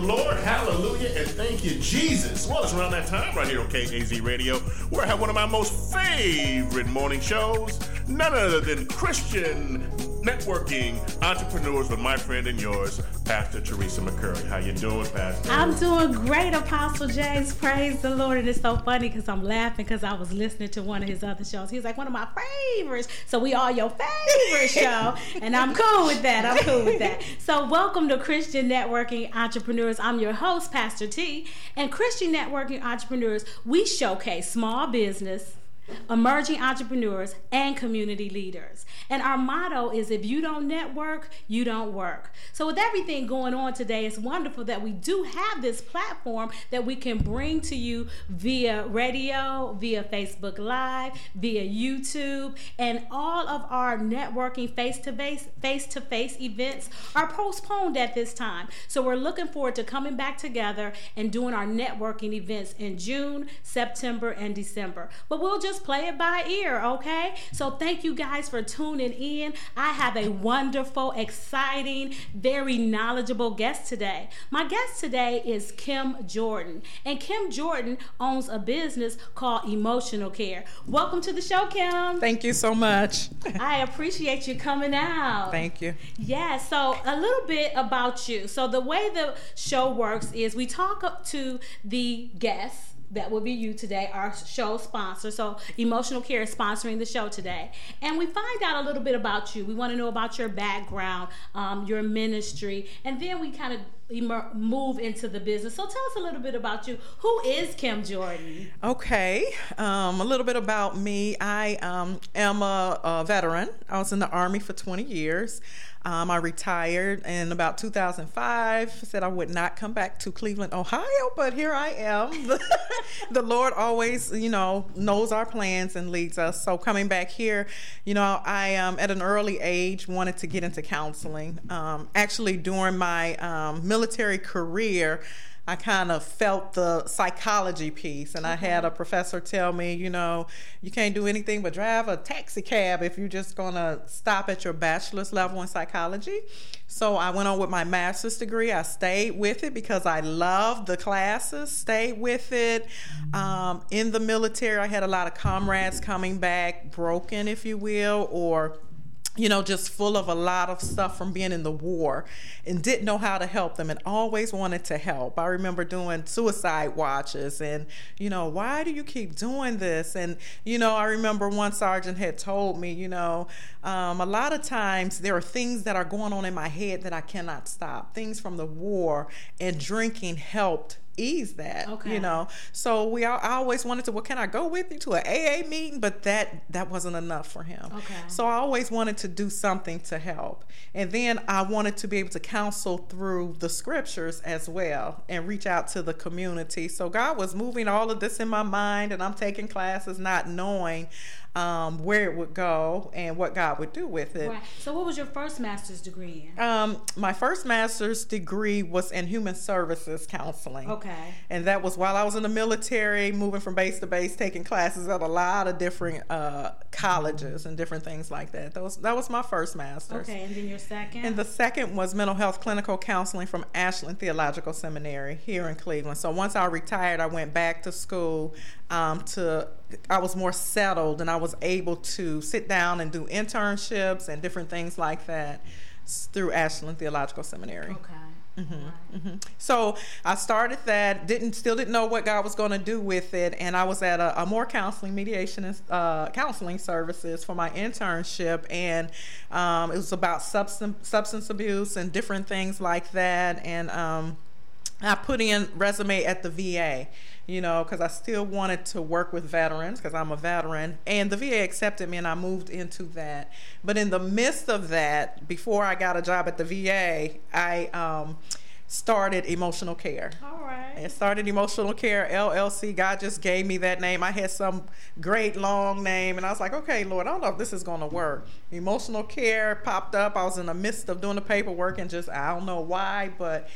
The Lord, hallelujah, and thank you, Jesus. Well, it's around that time right here on KAZ Radio, where I have one of my most favorite morning shows, none other than Christian networking entrepreneurs with my friend and yours, Pastor Teresa McCurry. How you doing, Pastor? I'm doing great, Apostle James. Praise the Lord. And it's so funny because I'm laughing because I was listening to one of his other shows. He's like one of my favorites. So we are your favorite show. and I'm cool with that. I'm cool with that. So welcome to Christian Networking Entrepreneurs. I'm your host, Pastor T. And Christian Networking Entrepreneurs, we showcase small business emerging entrepreneurs, and community leaders. And our motto is if you don't network, you don't work. So, with everything going on today, it's wonderful that we do have this platform that we can bring to you via radio, via Facebook Live, via YouTube, and all of our networking face to face face to face events are postponed at this time. So, we're looking forward to coming back together and doing our networking events in June, September, and December. But we'll just play it by ear, okay? So thank you guys for tuning in. I have a wonderful, exciting, very knowledgeable guest today. My guest today is Kim Jordan, and Kim Jordan owns a business called Emotional Care. Welcome to the show, Kim. Thank you so much. I appreciate you coming out. Thank you. Yeah, so a little bit about you. So the way the show works is we talk up to the guests that will be you today, our show sponsor. So, Emotional Care is sponsoring the show today. And we find out a little bit about you. We want to know about your background, um, your ministry, and then we kind of move into the business. So, tell us a little bit about you. Who is Kim Jordan? Okay, um, a little bit about me. I um, am a, a veteran, I was in the Army for 20 years. Um, I retired in about 2005. Said I would not come back to Cleveland, Ohio, but here I am. the Lord always, you know, knows our plans and leads us. So coming back here, you know, I um, at an early age wanted to get into counseling. Um, actually, during my um, military career. I kind of felt the psychology piece. And I had a professor tell me, you know, you can't do anything but drive a taxi cab if you're just going to stop at your bachelor's level in psychology. So I went on with my master's degree. I stayed with it because I loved the classes, stayed with it. Um, in the military, I had a lot of comrades coming back broken, if you will, or you know, just full of a lot of stuff from being in the war and didn't know how to help them and always wanted to help. I remember doing suicide watches and, you know, why do you keep doing this? And, you know, I remember one sergeant had told me, you know, um, a lot of times there are things that are going on in my head that I cannot stop, things from the war, and drinking helped ease that okay. you know? So we all, I always wanted to well can I go with you to an AA meeting? But that that wasn't enough for him. Okay. so I always wanted to do something to help. And then I wanted to be able to counsel through the scriptures as well and reach out to the community. So God was moving all of this in my mind and I'm taking classes not knowing um, where it would go and what God would do with it. Right. So, what was your first master's degree in? Um, my first master's degree was in human services counseling. Okay. And that was while I was in the military, moving from base to base, taking classes at a lot of different uh, colleges and different things like that. That was that was my first master's. Okay, and then your second. And the second was mental health clinical counseling from Ashland Theological Seminary here in Cleveland. So once I retired, I went back to school um, to I was more settled and I was able to sit down and do internships and different things like that through Ashland Theological Seminary. Okay. Mm-hmm, mm-hmm. So I started that. Didn't still didn't know what God was going to do with it, and I was at a, a more counseling, mediation, uh, counseling services for my internship, and um, it was about substance substance abuse and different things like that, and um, I put in resume at the VA you know, because I still wanted to work with veterans because I'm a veteran. And the VA accepted me and I moved into that. But in the midst of that, before I got a job at the VA, I um, started Emotional Care. All right. And started Emotional Care LLC. God just gave me that name. I had some great long name and I was like, okay, Lord, I don't know if this is going to work. Emotional Care popped up. I was in the midst of doing the paperwork and just, I don't know why, but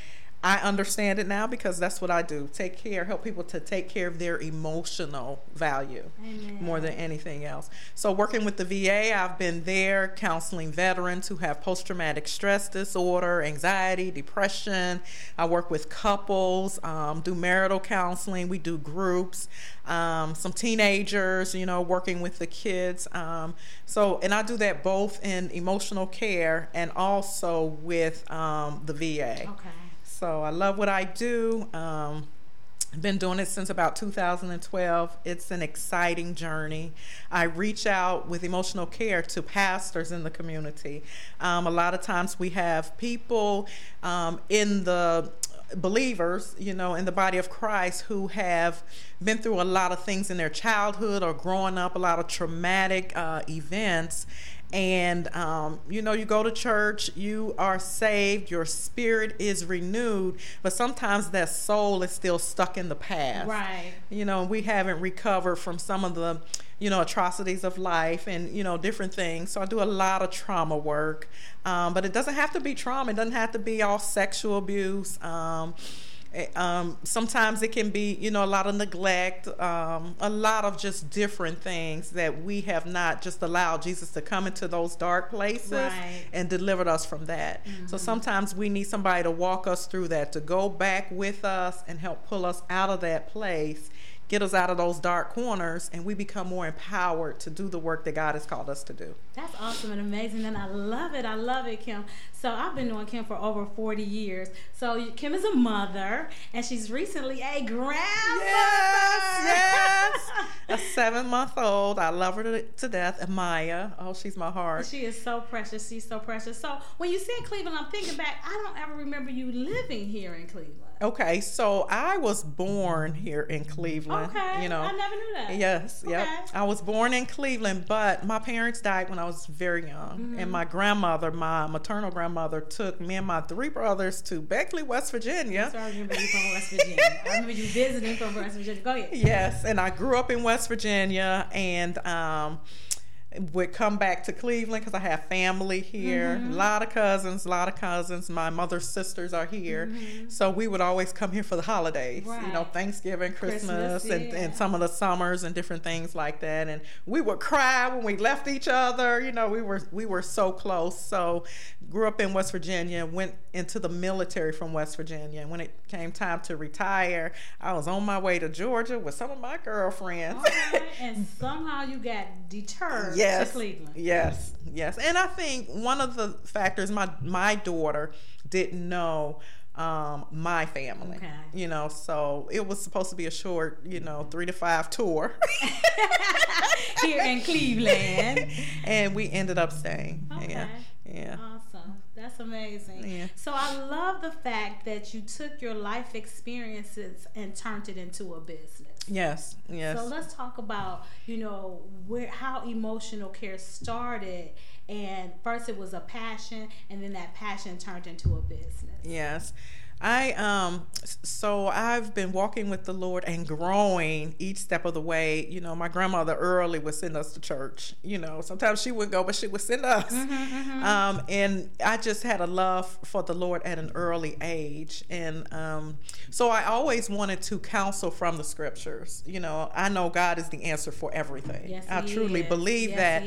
I understand it now because that's what I do. Take care, help people to take care of their emotional value Amen. more than anything else. So, working with the VA, I've been there counseling veterans who have post traumatic stress disorder, anxiety, depression. I work with couples, um, do marital counseling, we do groups, um, some teenagers, you know, working with the kids. Um, so, and I do that both in emotional care and also with um, the VA. Okay. So I love what I do. Um, I've been doing it since about 2012. It's an exciting journey. I reach out with emotional care to pastors in the community. Um, a lot of times we have people um, in the believers, you know, in the body of Christ who have been through a lot of things in their childhood or growing up, a lot of traumatic uh, events and um, you know you go to church you are saved your spirit is renewed but sometimes that soul is still stuck in the past. Right. you know we haven't recovered from some of the you know atrocities of life and you know different things. So i do a lot of trauma work. Um, but it doesn't have to be trauma. It doesn't have to be all sexual abuse. Um, um, sometimes it can be, you know, a lot of neglect, um, a lot of just different things that we have not just allowed Jesus to come into those dark places Right. and delivered us from that. So sometimes we need somebody to walk us through that, to go back with us and help pull us out of that place, get us out of those dark corners, and we become more empowered to do the work that God has called us to do. That's awesome and amazing, and I love it. I love it, Kim. So I've been knowing Kim for over forty years. So Kim is a mother, and she's recently a grandmother. Yes, yes. A seven month old. I love her to, to death. And Maya. Oh, she's my heart. She is so precious. She's so precious. So when you said Cleveland, I'm thinking back. I don't ever remember you living here in Cleveland. Okay, so I was born here in Cleveland. Okay, You know. I never knew that. Yes, yep. I was born in Cleveland, but my parents died when I was very young. Mm-hmm. And my grandmother, my maternal grandmother, took me and my three brothers to Beckley, West Virginia. So I remember you from West Virginia. I remember you visiting from West Virginia. Go ahead. Yes, and I grew up in West Virginia and um, would come back to Cleveland because I have family here. Mm-hmm. A lot of cousins, a lot of cousins. My mother's sisters are here. So we would always come here for the holidays, you know, Mm-hmm. Thanksgiving, Christmas, Christmas, and, yeah. and some of the summers and different things like that. And we would cry when we left each other. You know, we were we were so close. So grew up in West Virginia, went into the military from West Virginia. And when it came time to retire, I was on my way to Georgia with some of my girlfriends. Right. And somehow you got deterred yes, Cleveland. yes, yes. And I think one of the factors my my daughter didn't know um, my family. Okay. You know, so it was supposed to be a short, you know, three to five tour, Here in Cleveland. and we ended up staying. Okay. Yeah, yeah. Awesome. That's amazing. Yeah. So I love the fact that you took your life experiences and turned it into a business. Yes, yes. So let's talk about, you know, where how emotional care started and first it was a passion and then that passion turned into a business. Yes. I um so I've been walking with the Lord and growing each step of the way. You know, my grandmother early would send us to church. You know, sometimes she wouldn't go, but she would send us. Um, and I just had a love for the Lord at an early age, and um, so I always wanted to counsel from the scriptures. You know, I know God is the answer for everything. Yes, I truly is. believe Yes, that.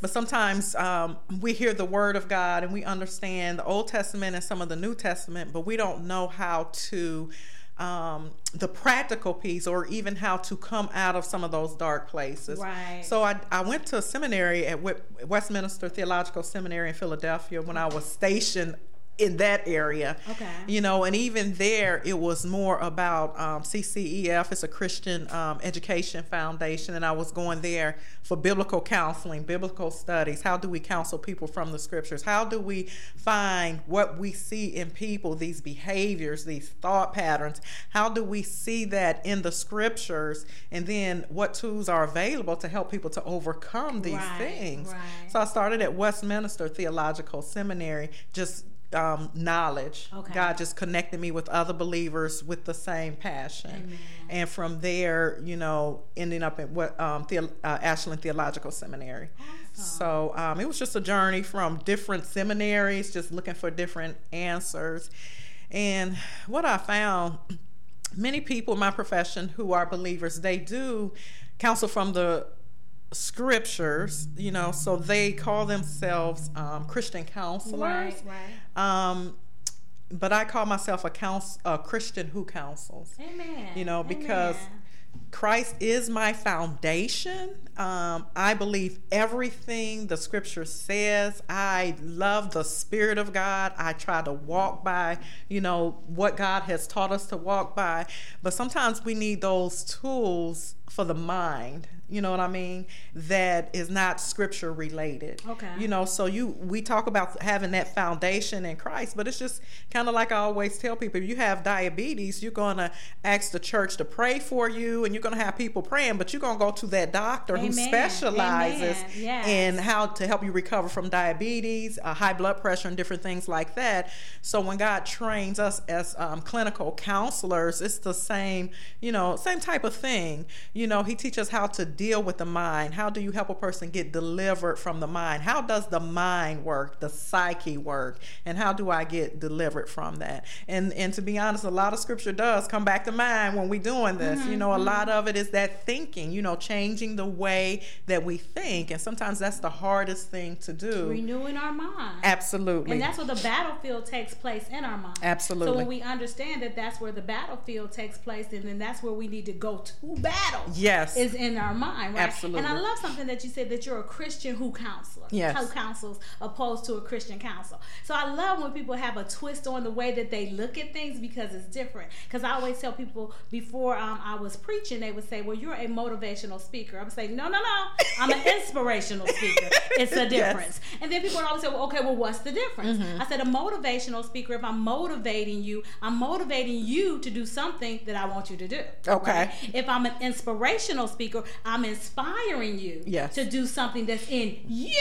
But sometimes um, we hear the word of God and we understand the Old Testament and some of the New Testament, but we don't know how to. Um, the practical piece, or even how to come out of some of those dark places. Right. So I, I went to a seminary at Westminster Theological Seminary in Philadelphia when I was stationed in that area. Okay. You know, and even there, it was more about um, CCEF. It's a Christian um, education foundation, and I was going there for biblical counseling, biblical studies. How do we counsel people from the scriptures? How do we find what we see in people, these behaviors, these thought patterns? How do we see that in the scriptures? And then what tools are available to help people to overcome these Right, things? right. So I started at Westminster Theological Seminary, just um, knowledge. Okay. God just connected me with other believers with the same passion. Amen. And from there, you know, ending up at what um, the, uh, Ashland Theological Seminary. So um, it was just a journey from different seminaries, just looking for different answers. And what I found, many people in my profession who are believers, they do counsel from the scriptures, you know, so they call themselves um, Christian counselors. Right, right. Um, but I call myself a counsel, a Christian who counsels. Amen. You know, because Amen. Christ is my foundation. Um, I believe everything the scripture says. I love the Spirit of God. I try to walk by, you know, what God has taught us to walk by. But sometimes we need those tools for the mind you know what I mean, that is not scripture related. Okay. You know, so you we talk about having that foundation in Christ, but it's just kind of like I always tell people, if you have diabetes, you're going to ask the church to pray for you and you're going to have people praying, but you're going to go to that doctor who specializes Yes. in how to help you recover from diabetes, uh, high blood pressure and different things like that. So when God trains us as um, clinical counselors, it's the same, you know, same type of thing. You know, he teaches us how to deal with the mind? How do you help a person get delivered from the mind? How does the mind work, the psyche work, and how do I get delivered from that? And and to be honest, a lot of scripture does come back to mind when we're doing this. Mm-hmm, You know, a lot of it is that thinking. You know, changing the way that we think, and sometimes that's the hardest thing to do. renewing our mind. Absolutely. And that's where the battlefield takes place in our mind. Absolutely. So when we understand that that's where the battlefield takes place, and then that's where we need to go to battle. Yes. Is in our mind, right? Absolutely. And I love something that you said that you're a Christian who counselor. Yes. Who counsels opposed to a Christian counsel. So I love when people have a twist on the way that they look at things because it's different. Because I always tell people before um, I was preaching, they would say, "Well, you're a motivational speaker." I would say, "No, no, no. I'm an inspirational speaker. It's a Yes. difference." And then people would always say, "Well, okay, well, what's the difference?" Mm-hmm. I said, "A motivational speaker. If I'm motivating you, I'm motivating you to do something that I want you to do. Okay. right? If I'm an inspirational speaker, I'm inspiring you Yes. to do something that's in you.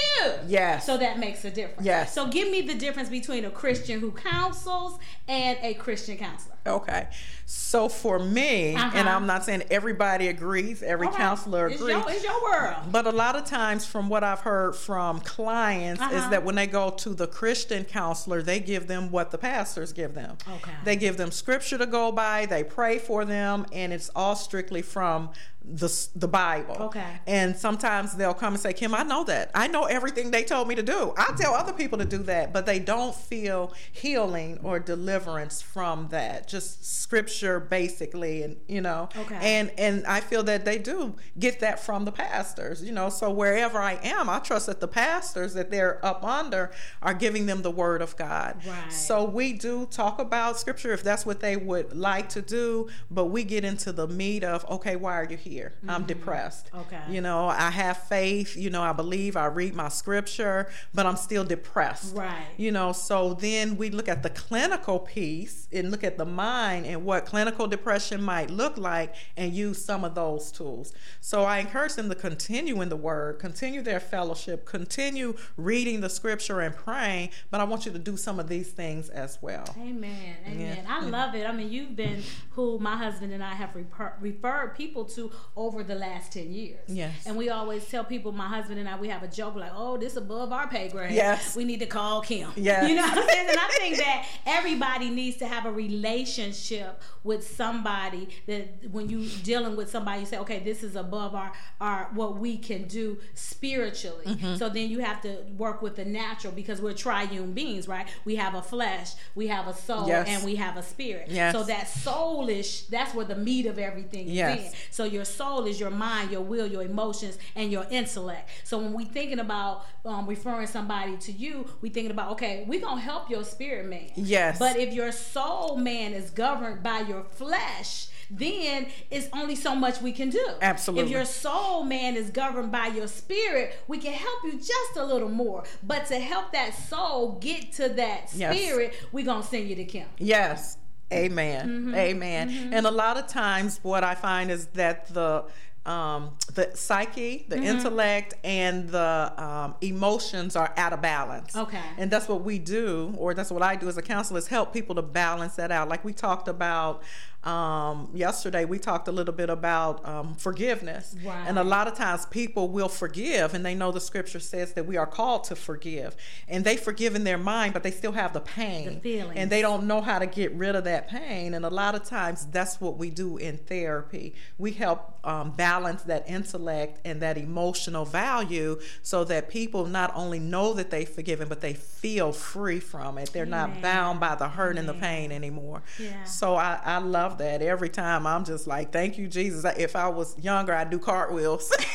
Yes. So that makes a difference. Yes. So give me the difference between a Christian who counsels and a Christian counselor. Okay. So for me, and Uh-huh. I'm not saying everybody agrees, every right. counselor It's agrees. your, it's your world. But a lot of times, from what I've heard from clients, is Uh-huh. that when they go to the Christian counselor, they give them what the pastors give them. Okay. They give them scripture to go by, they pray for them, and it's all strictly from the, the Bible. Okay. And sometimes they'll come and say, Kim, I know that. I know everything they told me to do. I tell other people to do that, but they don't feel healing or deliverance from that. Just scripture, basically, and you know. Okay. And and I feel that they do get that from the pastors, you know. So wherever I am, I trust that the pastors that they're up under are giving them the word of God. Right. So we do talk about scripture if that's what they would like to do, but we get into the meat of okay, why are you here? I'm depressed. Mm-hmm. Okay. You know, I have faith, you know, I believe, I read my scripture, but I'm still depressed. Right. You know, so then we look at the clinical piece and look at the mind and what clinical depression might look like and use some of those tools. So I encourage them to continue in the word, continue their fellowship, continue reading the scripture and praying, but I want you to do some of these things as well. Amen. Amen. Yeah. I love it. I mean, you've been who my husband and I have refer- referred people to over the last 10 years. Yes. And we always tell people, my husband and I, we have a joke like, oh, this above our pay grade. Yes. We need to call Kim. Yes. You know what I'm saying? And I think that everybody needs to have a relationship with somebody that when you dealing with somebody, you say, okay, this is above our, our what we can do spiritually. Mm-hmm. So then you have to work with the natural because we're triune beings, right? We have a flesh, we have a soul, Yes. and we have a spirit. Yes. So that soulish, that's where the meat of everything Yes. is in. So your soul is your mind, your will, your emotions, and your intellect. So when we thinking about um, referring somebody to you, we thinking about okay, we gonna help your spirit man. Yes. But if your soul man is governed by your flesh, then it's only so much we can do. Absolutely. If your soul man is governed by your spirit, we can help you just a little more. But to help that soul get to that Yes. spirit, we gonna send you to Kim. Yes. Amen. Mm-hmm. Amen. And a lot of times what I find is that the um, the psyche, the Mm-hmm. intellect, and the um, emotions are out of balance. Okay. And that's what we do, or that's what I do as a counselor, is help people to balance that out. Like we talked about Um, yesterday we talked a little bit about um, forgiveness, Right. and a lot of times people will forgive, and they know the scripture says that we are called to forgive, and they forgive in their mind, but they still have the pain, The and they don't know how to get rid of that pain. And a lot of times that's what we do in therapy. We help um, balance that intellect and that emotional value so that people not only know that they've forgiven, but they feel free from it. They're not bound by the hurt and the pain anymore. Yeah. So I, I love that. Every time I'm just like, thank you, Jesus. If I was younger, I'd do cartwheels.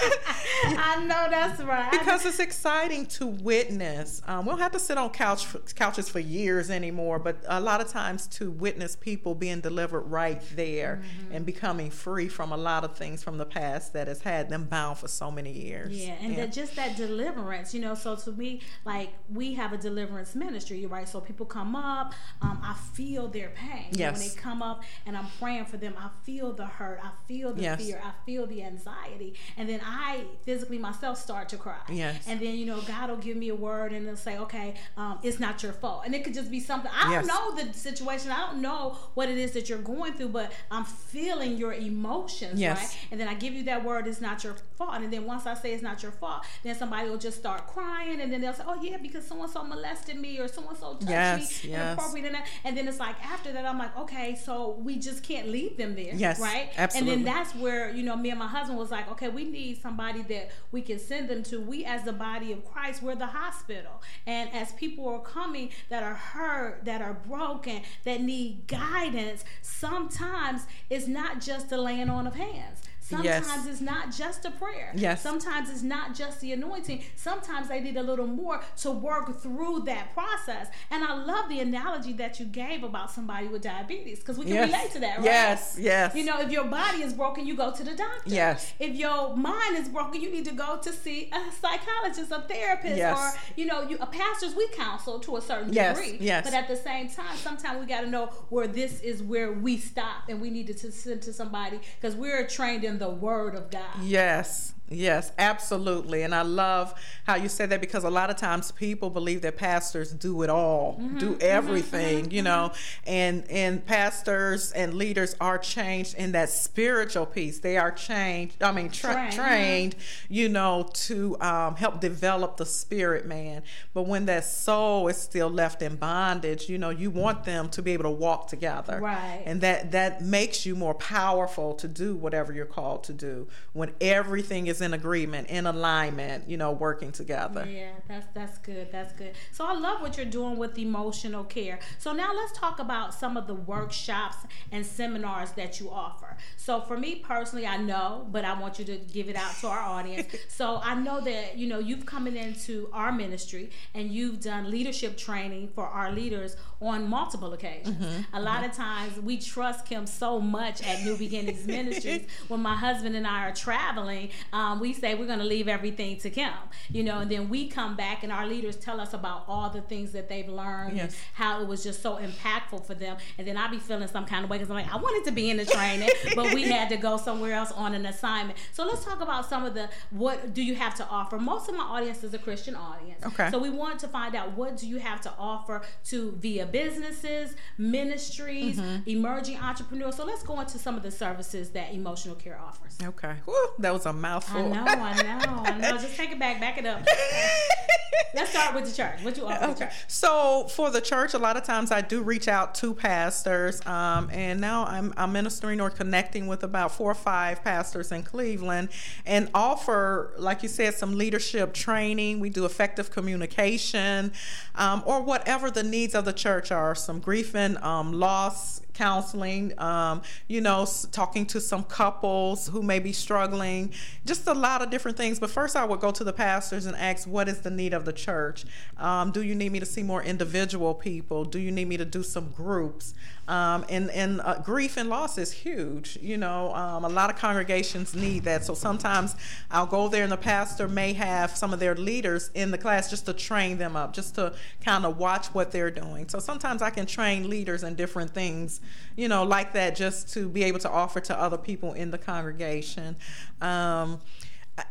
I know that's right. Because it's exciting to witness. Um, we don't have to sit on couch couches for years anymore, but a lot of times to witness people being delivered right there Mm-hmm. and becoming free from a lot of things from the past that has had them bound for so many years. Yeah, and That just that deliverance, you know. So to me, like we have a deliverance ministry, right? So people come up, um, I feel their pain. Know, when they come up and I'm praying for them, I feel the hurt, I feel the Yes. fear, I feel the anxiety, and then I physically myself start to cry. Yes. And then you know God will give me a word and they'll say, okay, um, it's not your fault, and it could just be something I Yes. don't know the situation, I don't know what it is that you're going through, but I'm feeling your emotions, Yes. right? and then I give you that word, it's not your fault. And then once I say it's not your fault, then somebody will just start crying, and then they'll say, "Oh yeah, because so and so molested me, or so and so touched Yes, me yes. inappropriate," and, and then it's like after that, I'm like, okay, so we just can't leave them there, Yes, right? absolutely. And then that's where you know me and my husband was like, okay, we need somebody that we can send them to. We as the body of Christ, we're the hospital, and as people are coming that are hurt, that are broken, that need guidance, sometimes it's not just the laying on of hands. Yes. Sometimes it's not just a prayer. Yes. Sometimes it's not just the anointing. Sometimes they need a little more to work through that process. And I love the analogy that you gave about somebody with diabetes because we can Yes. relate to that, right? Yes, yes. You know, if your body is broken, you go to the doctor. Yes. If your mind is broken, you need to go to see a psychologist, a therapist, Yes. or you know, you a pastors we counsel to a certain Yes, degree. yes. But at the same time, sometimes we got to know where this is where we stop, and we need to send to somebody because we're trained in the Word of God. Yes, yes, absolutely. And I love how you said that because a lot of times people believe that pastors do it all, Mm-hmm, do everything, you know, and and pastors and leaders are changed in that spiritual piece. They are changed, I mean, tra- Trained. trained, you know, to um, help develop the spirit man. But when that soul is still left in bondage, you know, you want them to be able to walk together. Right. And that that makes you more powerful to do whatever you're called to do when everything is in agreement in alignment you know working together Yeah, that's that's good. That's good. So I love what you're doing with emotional care. So now let's talk about some of the workshops and seminars that you offer. So for me personally, I know, but I want you to give it out to our audience. so I know that you know you've coming into our ministry and you've done leadership training for our leaders on multiple occasions. A lot of times we trust Kim so much at New Beginnings Ministries. When my husband and I are traveling, um, we say we're going to leave everything to Kim, you know, and then we come back and our leaders tell us about all the things that they've learned Yes. how it was just so impactful for them. And then I be feeling some kind of way because I'm like, I wanted to be in the training, but we had to go somewhere else on an assignment. So let's talk about some of the what do you have to offer. Most of my audience is a Christian audience. Okay. So we want to find out what do you have to offer to via businesses, ministries, Mm-hmm. emerging entrepreneurs. So let's go into some of the services that emotional care offers. okay Whew, that was a I know, I know, I know. Just take it back, back it up. Let's start with the church. What you offer the Okay. church? So for the church, a lot of times I do reach out to pastors, um, and now I'm, I'm ministering or connecting with about four or five pastors in Cleveland, and offer, like you said, some leadership training. We do effective communication, um, or whatever the needs of the church are. Some grief and um, loss counseling, um, you know, talking to some couples who may be struggling, just a lot of different things. But first, I would go to the pastors and ask, what is the need of the church? Um, do you need me to see more individual people? Do you need me to do some groups? Um, and and uh, grief and loss is huge. You know, um, a lot of congregations need that. So sometimes I'll go there, and the pastor may have some of their leaders in the class just to train them up, just to kind of watch what they're doing. So sometimes I can train leaders in different things, you know, like that, just to be able to offer to other people in the congregation. Um,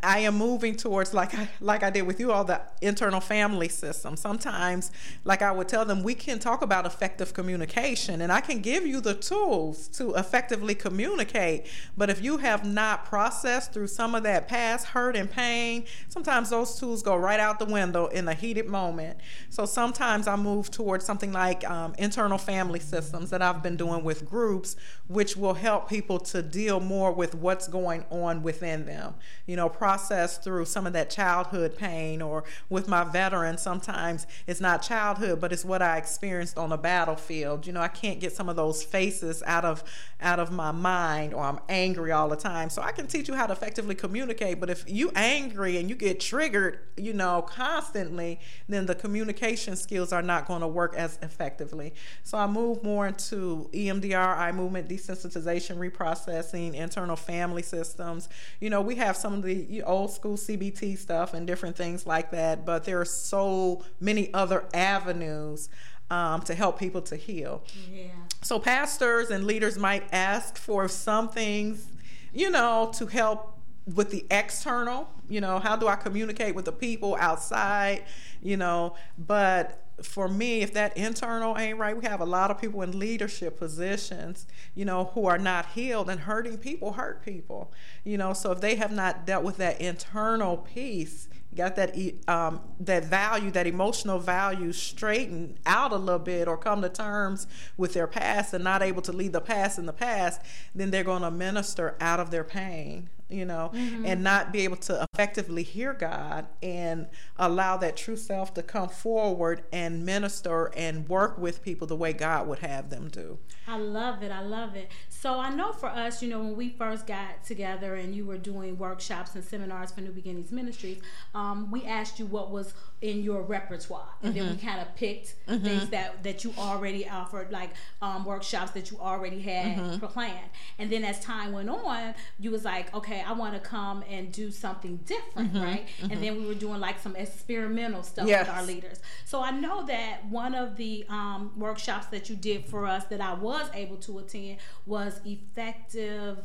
I am moving towards like I like I did with you all the internal family system. Sometimes, like I would tell them, we can talk about effective communication, and I can give you the tools to effectively communicate. But if you have not processed through some of that past hurt and pain, sometimes those tools go right out the window in a heated moment. So sometimes I move towards something like um, internal family systems that I've been doing with groups, which will help people to deal more with what's going on within them. You know process through some of that childhood pain or with my veterans sometimes it's not childhood but it's what i experienced on the battlefield. You know i can't get some of those faces out of out of my mind or i'm angry all the time. So i can teach you how to effectively communicate but if you angry and you get triggered you know constantly then the communication skills are not going to work as effectively. So i move more into emdr eye movement desensitization reprocessing internal family systems. You know we have some of the old school CBT stuff and different things like that, but there are so many other avenues um, to help people to heal. Yeah. So pastors and leaders might ask for some things, you know, to help with the external, you know, how do I communicate with the people outside, you know, but for me, if that internal ain't right, we have a lot of people in leadership positions, you know, who are not healed and hurting people hurt people, you know. So if they have not dealt with that internal piece, got that um, that value, that emotional value straightened out a little bit, or come to terms with their past and not able to leave the past in the past, then they're going to minister out of their pain you know, mm-hmm. and not be able to effectively hear God and allow that true self to come forward and minister and work with people the way God would have them do. I love it. I love it. So I know for us, you know, when we first got together and you were doing workshops and seminars for New Beginnings Ministries, um, we asked you what was in your repertoire, and mm-hmm. then we mm-hmm. kind of picked mm-hmm. things that that you already offered, like um, workshops that you already had mm-hmm. planned. And then as time went on, you was like, okay, I want to come and do something different, mm-hmm. right? And mm-hmm. then we were doing like some experimental stuff yes. with our leaders. So I know that one of the um, workshops that you did for us that I was able to attend was effective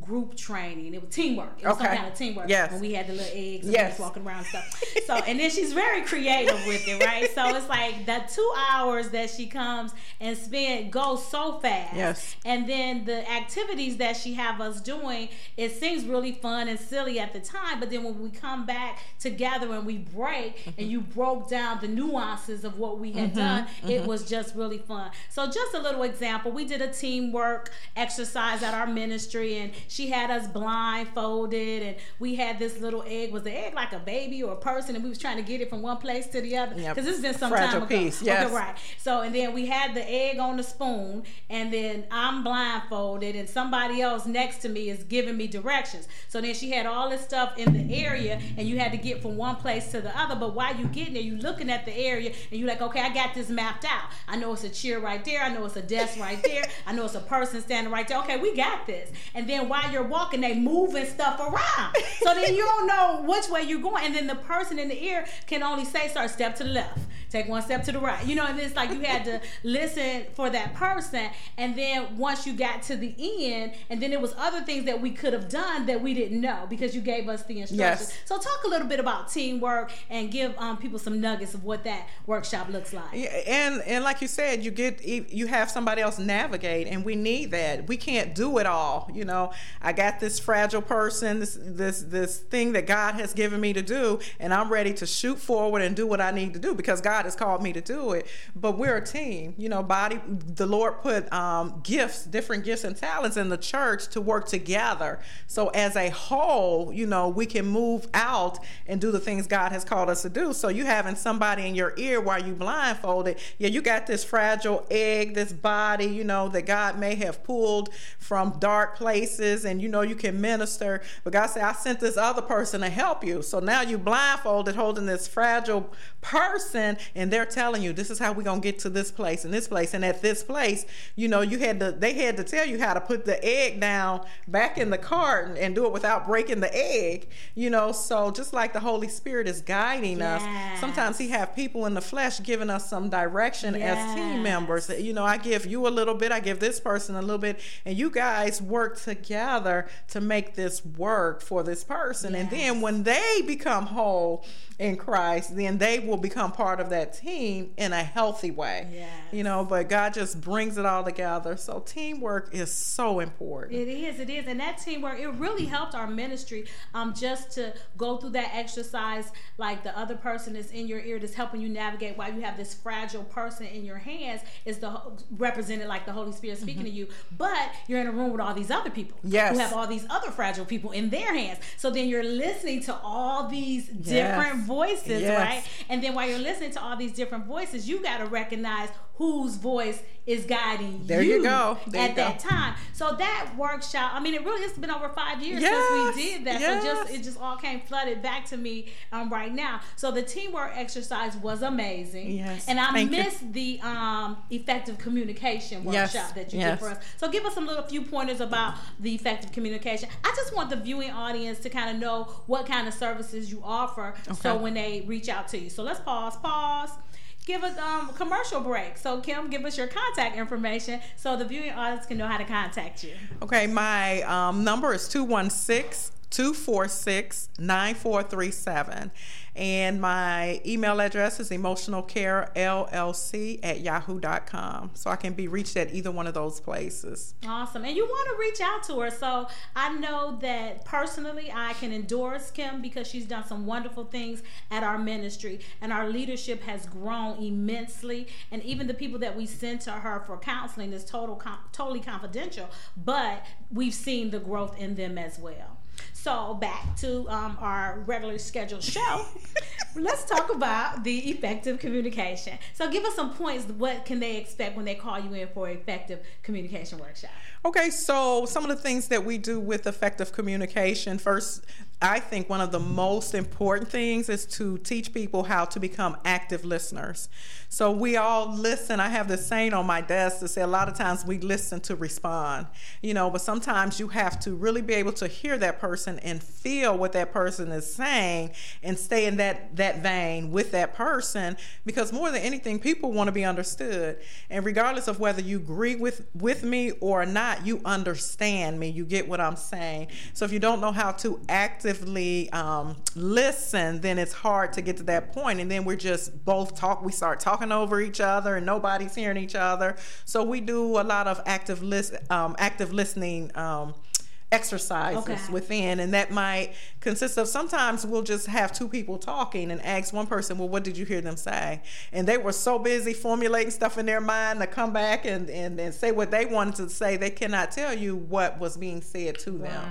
group training. It was teamwork. It was okay. some kind of teamwork. Yes. When we had the little eggs and yes. walking around and stuff. So and then she's very creative with it, right? So it's like the two hours that she comes and spend goes so fast. Yes. And then the activities that she have us doing, it seems really fun and silly at the time, but then when we come back together and we break mm-hmm. and you broke down the nuances of what we had mm-hmm. done, mm-hmm. it was just really fun. So just a little example, we did a teamwork exercise at our ministry and she had us blindfolded, and we had this little egg. Was the egg like a baby or a person? And we was trying to get it from one place to the other because yep. this has been some Fragile time ago. Piece, yes. Okay, right. So and then we had the egg on the spoon, and then I'm blindfolded, and somebody else next to me is giving me directions. So then she had all this stuff in the area, and you had to get from one place to the other. But while you getting there, you looking at the area, and you're like, okay, I got this mapped out. I know it's a chair right there. I know it's a desk right there. I know it's a person standing right there. Okay, we got this. And then while you're walking, they moving stuff around. So then you don't know which way you're going. And then the person in the ear can only say, sir, step to the left, take one step to the right. You know, and it's like you had to listen for that person. And then once you got to the end, and then there was other things that we could have done that we didn't know because you gave us the instructions. Yes. So talk a little bit about teamwork and give um, people some nuggets of what that workshop looks like. Yeah, and and like you said, you get you have somebody else navigate, and we need that. We can't do it all. You know, I got this fragile person, this this this thing that God has given me to do, and I'm ready to shoot forward and do what I need to do because God has called me to do it. But we're a team, you know. Body, the Lord put um, gifts, different gifts and talents in the church to work together. So as a whole, you know, we can move out and do the things God has called us to do. So you having somebody in your ear while you blindfolded, yeah, you got this fragile egg, this body, you know, that God may have pulled from dark places, and you know you can minister. But God said, I sent this other person to help you. So now you blindfolded holding this fragile person and they're telling you this is how we're gonna get to this place and this place and at this place you know you had to they had to tell you how to put the egg down back in the carton and do it without breaking the egg you know so just like the holy spirit is guiding yes. us sometimes he have people in the flesh giving us some direction yes. as team members you know i give you a little bit i give this person a little bit and you guys work together together to make this work for this person. And then when they become whole in Christ, then they will become part of that team in a healthy way. Yes. You know, but God just brings it all together. So teamwork is so important. It is, it is, and that teamwork it really helped our ministry. Um, just to go through that exercise, like the other person is in your ear, that's helping you navigate while you have this fragile person in your hands, is the represented like the Holy Spirit speaking to you. But you're in a room with all these other people Yes. who have all these other fragile people in their hands. So then you're listening to all these different voices, Yes. right? And then while you're listening to all these different voices, you got to recognize whose voice is guiding There you go. There at you that go. time. So that workshop, I mean, it really has been over five years Yes, since we did that. So just it just all came flooded back to me um, right now. So the teamwork exercise was amazing. Yes, And I thank you. the um, effective communication Yes, workshop that you yes. did for us. So give us some little few pointers about the effective communication. I just want the viewing audience to kind of know what kind of services you offer. So when they reach out to you. So let's pause, pause. Give us um, a commercial break. So Kim, give us your contact information so the viewing audience can know how to contact you. Okay, my um, number is 216 246 9437. And my email address is emotionalcarellc at yahoo.com. So I can be reached at either one of those places. Awesome. And you want to reach out to her. So I know that personally I can endorse Kim because she's done some wonderful things at our ministry and our leadership has grown immensely. And even the people that we send to her for counseling is total totally confidential, but we've seen the growth in them as well. So back to um, our regularly scheduled show. Let's talk about the effective communication. So give us some points. What can they expect when they call you in for effective communication workshop? Okay, so some of the things that we do with effective communication first, I think one of the most important things is to teach people how to become active listeners. So we all listen. I have this saying on my desk to say a lot of times we listen to respond, you know, but sometimes you have to really be able to hear that person and feel what that person is saying and stay in that that vein with that person because more than anything people want to be understood. And regardless of whether you agree with with me or not, you understand me. You get what I'm saying. So if you don't know how to actively um, listen, then it's hard to get to that point. And then we're just both talk. We start talking over each other, and nobody's hearing each other. So we do a lot of active list, um, active listening. Um, exercises Okay. within and that might consist of sometimes we'll just have two people talking and ask one person well what did you hear them say? And they were so busy formulating stuff in their mind to come back and, and, and say what they wanted to say they cannot tell you what was being said to them.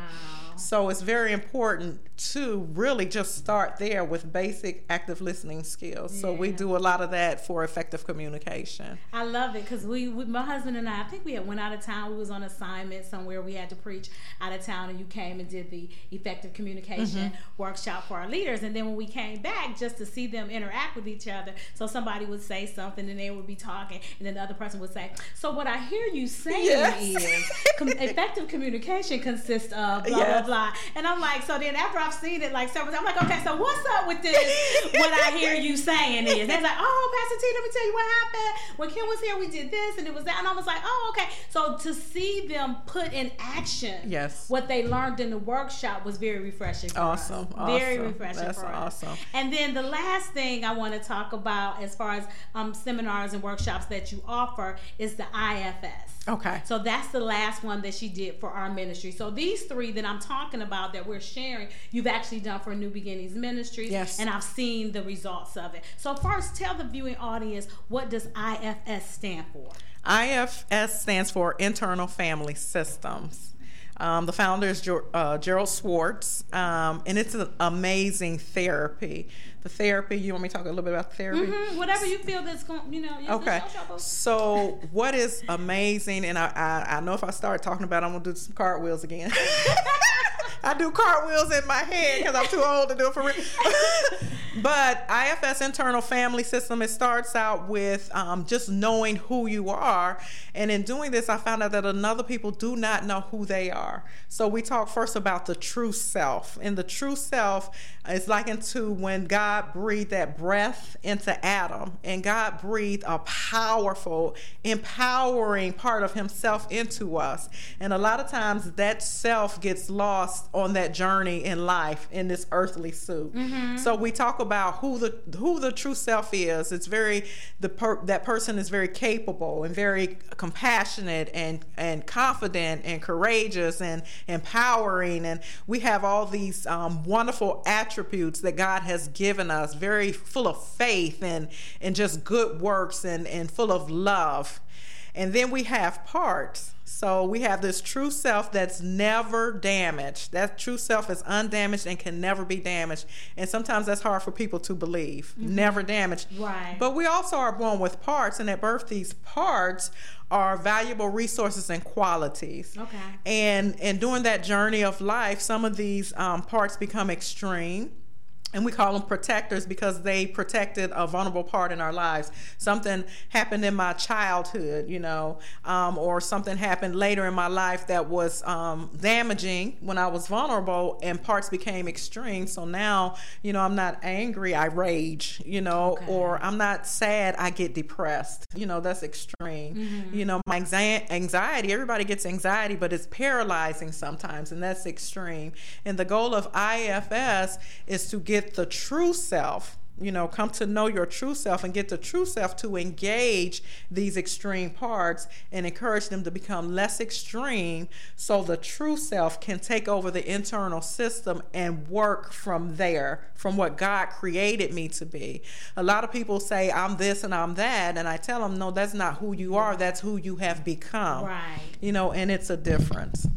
So it's very important to really just start there with basic active listening skills so we do a lot of that for effective communication I love it because we, we, my husband and I, I think we had went out of town. We was on assignment somewhere. We had to preach out of town, and you came and did the effective communication mm-hmm. workshop for our leaders. And then when we came back, just to see them interact with each other, so somebody would say something, and they would be talking, and then the other person would say, "So what I hear you saying Yes. is com- effective communication consists of blah Yes. blah blah." And I'm like, so then after I've seen it like several, times, I'm like, okay, so what's up with this? what I hear you saying is, they're like, oh, Pastor T, let me tell you what happened. When Kim was here, we did this, and it was that, and I was like, oh, okay. So to see them put in action, Yes. what they learned in the workshop was very refreshing. Awesome, very refreshing That's for us. awesome. And then the last thing I want to talk about, as far as um, seminars and workshops that you offer, is the IFS. okay So that's the last one that she did for our ministry. So these three that I'm talking about that we're sharing, you've actually done for New Beginnings Ministries. Yes. And I've seen the results of it. So first, tell the viewing audience what does IFS stand for? IFS stands for Internal Family Systems. Um, the founder is Ger- uh, Gerald Schwartz, um, and it's an amazing therapy. The therapy, you want me to talk a little bit about therapy? Mhm, Whatever you feel that's going, you know, Okay. So what is amazing, and I, I, I know if I start talking about it, I'm gonna do some cartwheels again. I do cartwheels in my head because I'm too old to do it for real. but IFS internal family system it starts out with um, just knowing who you are, and in doing this, I found out that another people do not know who they are. So we talk first about the true self, and the true self is likened to when God breathed that breath into Adam, and God breathed a powerful, empowering part of Himself into us, and a lot of times that self gets lost on that journey in life in this earthly suit. Mm-hmm. So we talk about who the who the true self is. It's very the per, that person is very capable and very compassionate and and confident and courageous and empowering and we have all these um, wonderful attributes that God has given us. Very full of faith and and just good works and and full of love. And then we have parts so we have this true self that's never damaged. That true self is undamaged and can never be damaged. And sometimes that's hard for people to believe. Mm-hmm. Never damaged. Right. But we also are born with parts, and at birth, these parts are valuable resources and qualities. Okay. And and during that journey of life, some of these um, parts become extreme and we call them protectors because they protected a vulnerable part in our lives. Something happened in my childhood, you know, um, or something happened later in my life that was um, damaging when I was vulnerable, and parts became extreme. So now, you know, I'm not angry, I rage, you know, okay. or I'm not sad, I get depressed. You know, that's extreme. Mm-hmm. You know, my anxiety, everybody gets anxiety, but it's paralyzing sometimes, and that's extreme. And the goal of IFS is to get get the true self you know, come to know your true self and get the true self to engage these extreme parts and encourage them to become less extreme so the true self can take over the internal system and work from there, from what God created me to be. A lot of people say, I'm this and I'm that. And I tell them, no, that's not who you are, that's who you have become. Right. You know, and it's a difference.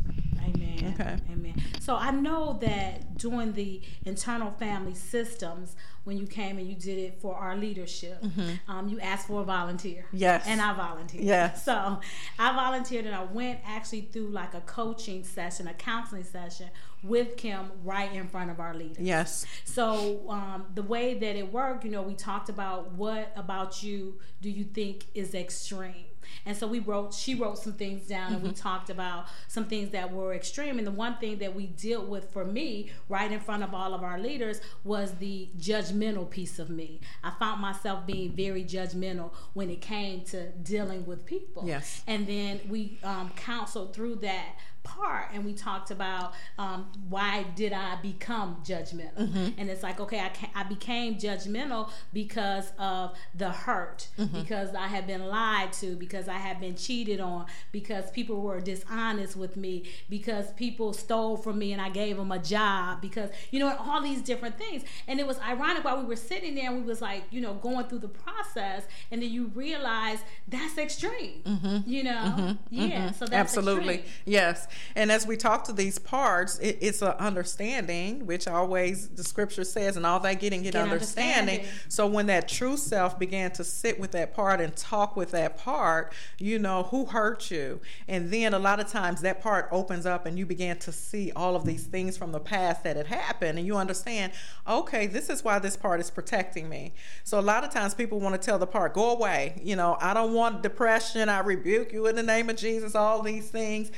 Amen. Okay. Amen. So I know that doing the internal family systems, when you came and you did it for our leadership, mm-hmm. um, you asked for a volunteer. Yes. And I volunteered. Yes. So I volunteered and I went actually through like a coaching session, a counseling session with Kim right in front of our leaders. Yes. So um, the way that it worked, you know, we talked about what about you do you think is extreme? And so we wrote, she wrote some things down mm-hmm. and we mm-hmm. talked about some things that were extreme. And the one thing that we dealt with for me, right in front of all of our leaders, was the judgmental piece of me. I found myself being very judgmental when it came to dealing with people. Yes. And then we um, counseled through that part and we talked about um, why did I become judgmental mm-hmm. and it's like okay I, I became judgmental because of the hurt mm-hmm. because I had been lied to because I had been cheated on because people were dishonest with me because people stole from me and I gave them a job because you know all these different things and it was ironic while we were sitting there and we was like you know going through the process and then you realize that's extreme mm-hmm. you know mm-hmm. yeah mm-hmm. so that's absolutely extreme. yes and as we talk to these parts, it, it's an understanding, which always the scripture says, and all that getting get, get understanding. understanding. So when that true self began to sit with that part and talk with that part, you know, who hurt you? And then a lot of times that part opens up and you begin to see all of these things from the past that had happened. And you understand, okay, this is why this part is protecting me. So a lot of times people want to tell the part, go away. You know, I don't want depression. I rebuke you in the name of Jesus, all these things.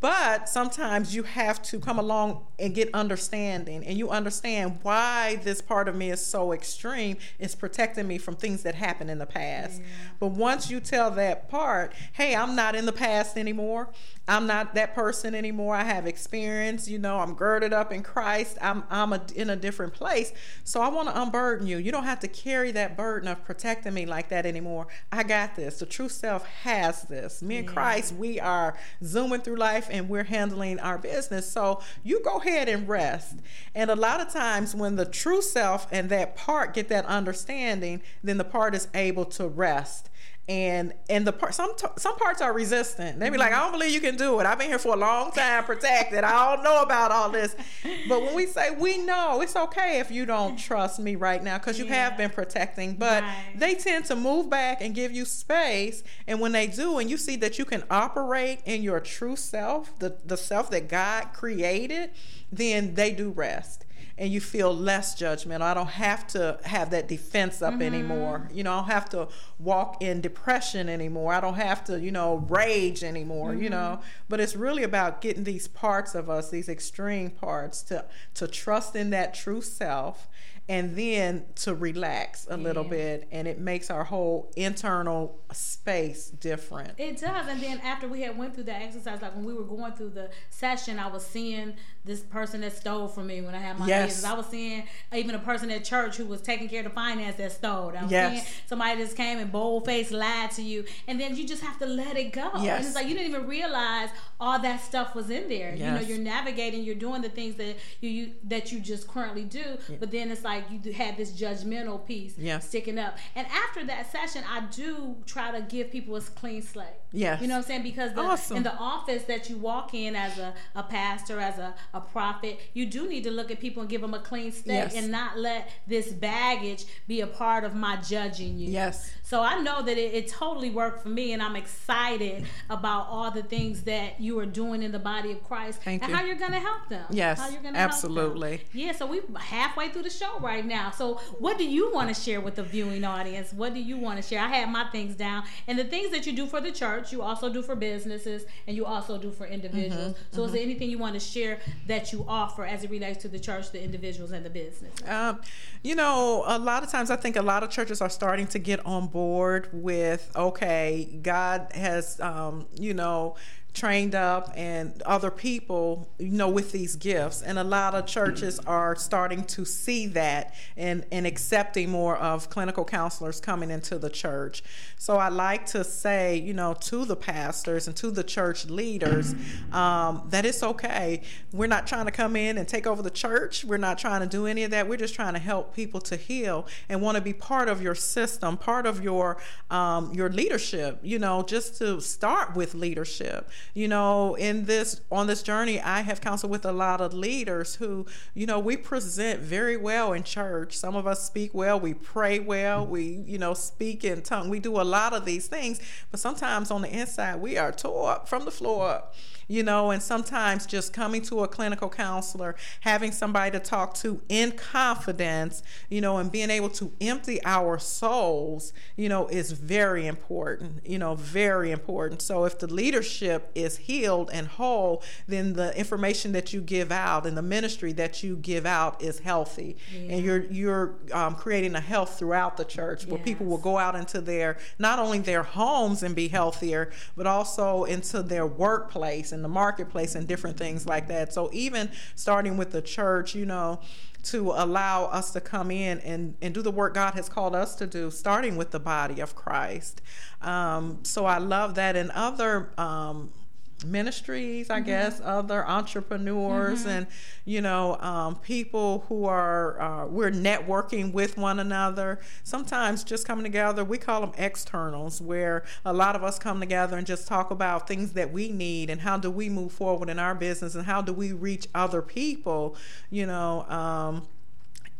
But sometimes you have to come along and get understanding, and you understand why this part of me is so extreme. It's protecting me from things that happened in the past. Yeah. But once you tell that part, hey, I'm not in the past anymore. I'm not that person anymore. I have experience. You know, I'm girded up in Christ. I'm I'm a, in a different place. So I want to unburden you. You don't have to carry that burden of protecting me like that anymore. I got this. The true self has this. Me and yeah. Christ, we are zooming through life and we're handling our business. So you go ahead and rest. And a lot of times when the true self and that part get that understanding, then the part is able to rest and and the part some some parts are resistant. They be like, I don't believe you can do it. I've been here for a long time, protected. I don't know about all this. But when we say we know, it's okay if you don't trust me right now because you yeah. have been protecting. But right. they tend to move back and give you space. And when they do, and you see that you can operate in your true self, the the self that God created, then they do rest and you feel less judgment. I don't have to have that defense up mm-hmm. anymore. You know, I don't have to walk in depression anymore. I don't have to, you know, rage anymore, mm-hmm. you know. But it's really about getting these parts of us, these extreme parts to to trust in that true self and then to relax a yeah. little bit and it makes our whole internal space different it does and then after we had went through that exercise like when we were going through the session i was seeing this person that stole from me when i had my yes. i was seeing even a person at church who was taking care of the finance that stole i was yes. seeing somebody just came and bold face lied to you and then you just have to let it go yes. and it's like you didn't even realize all that stuff was in there yes. you know you're navigating you're doing the things that you, you that you just currently do yeah. but then it's like like you had this judgmental piece yes. sticking up. And after that session, I do try to give people a clean slate. Yes. You know what I'm saying? Because the, awesome. in the office that you walk in as a, a pastor, as a, a prophet, you do need to look at people and give them a clean slate yes. and not let this baggage be a part of my judging you. Yes. So I know that it, it totally worked for me, and I'm excited about all the things that you are doing in the body of Christ Thank and you. how you're going to help them. Yes. How you're going to Absolutely. Yeah. So we're halfway through the show right now. So what do you want to share with the viewing audience? What do you want to share? I had my things down, and the things that you do for the church church, you also do for businesses, and you also do for individuals. Mm-hmm, so, mm-hmm. is there anything you want to share that you offer as it relates to the church, the individuals, and the business? Um, you know, a lot of times I think a lot of churches are starting to get on board with okay, God has, um, you know, trained up and other people you know with these gifts. And a lot of churches are starting to see that and and accepting more of clinical counselors coming into the church. So i like to say you know to the pastors and to the church leaders um, that it's okay. We're not trying to come in and take over the church. We're not trying to do any of that. We're just trying to help people to heal and want to be part of your system part of your um, your leadership you know just to start with leadership you know, in this on this journey, I have counseled with a lot of leaders who, you know, we present very well in church. Some of us speak well, we pray well, mm-hmm. we, you know, speak in tongue. We do a lot of these things, but sometimes on the inside we are tore up from the floor up you know, and sometimes just coming to a clinical counselor, having somebody to talk to in confidence, you know, and being able to empty our souls, you know, is very important, you know, very important. So if the leadership is healed and whole, then the information that you give out and the ministry that you give out is healthy. Yeah. And you're you're um, creating a health throughout the church where yes. people will go out into their not only their homes and be healthier, but also into their workplace and in the marketplace and different things like that. So even starting with the church, you know, to allow us to come in and, and do the work God has called us to do, starting with the body of Christ. Um, so I love that. And other um, ministries, I mm-hmm. guess, other entrepreneurs, mm-hmm. and you know, um, people who are uh, we're networking with one another. Sometimes just coming together, we call them externals, where a lot of us come together and just talk about things that we need and how do we move forward in our business and how do we reach other people. You know. Um,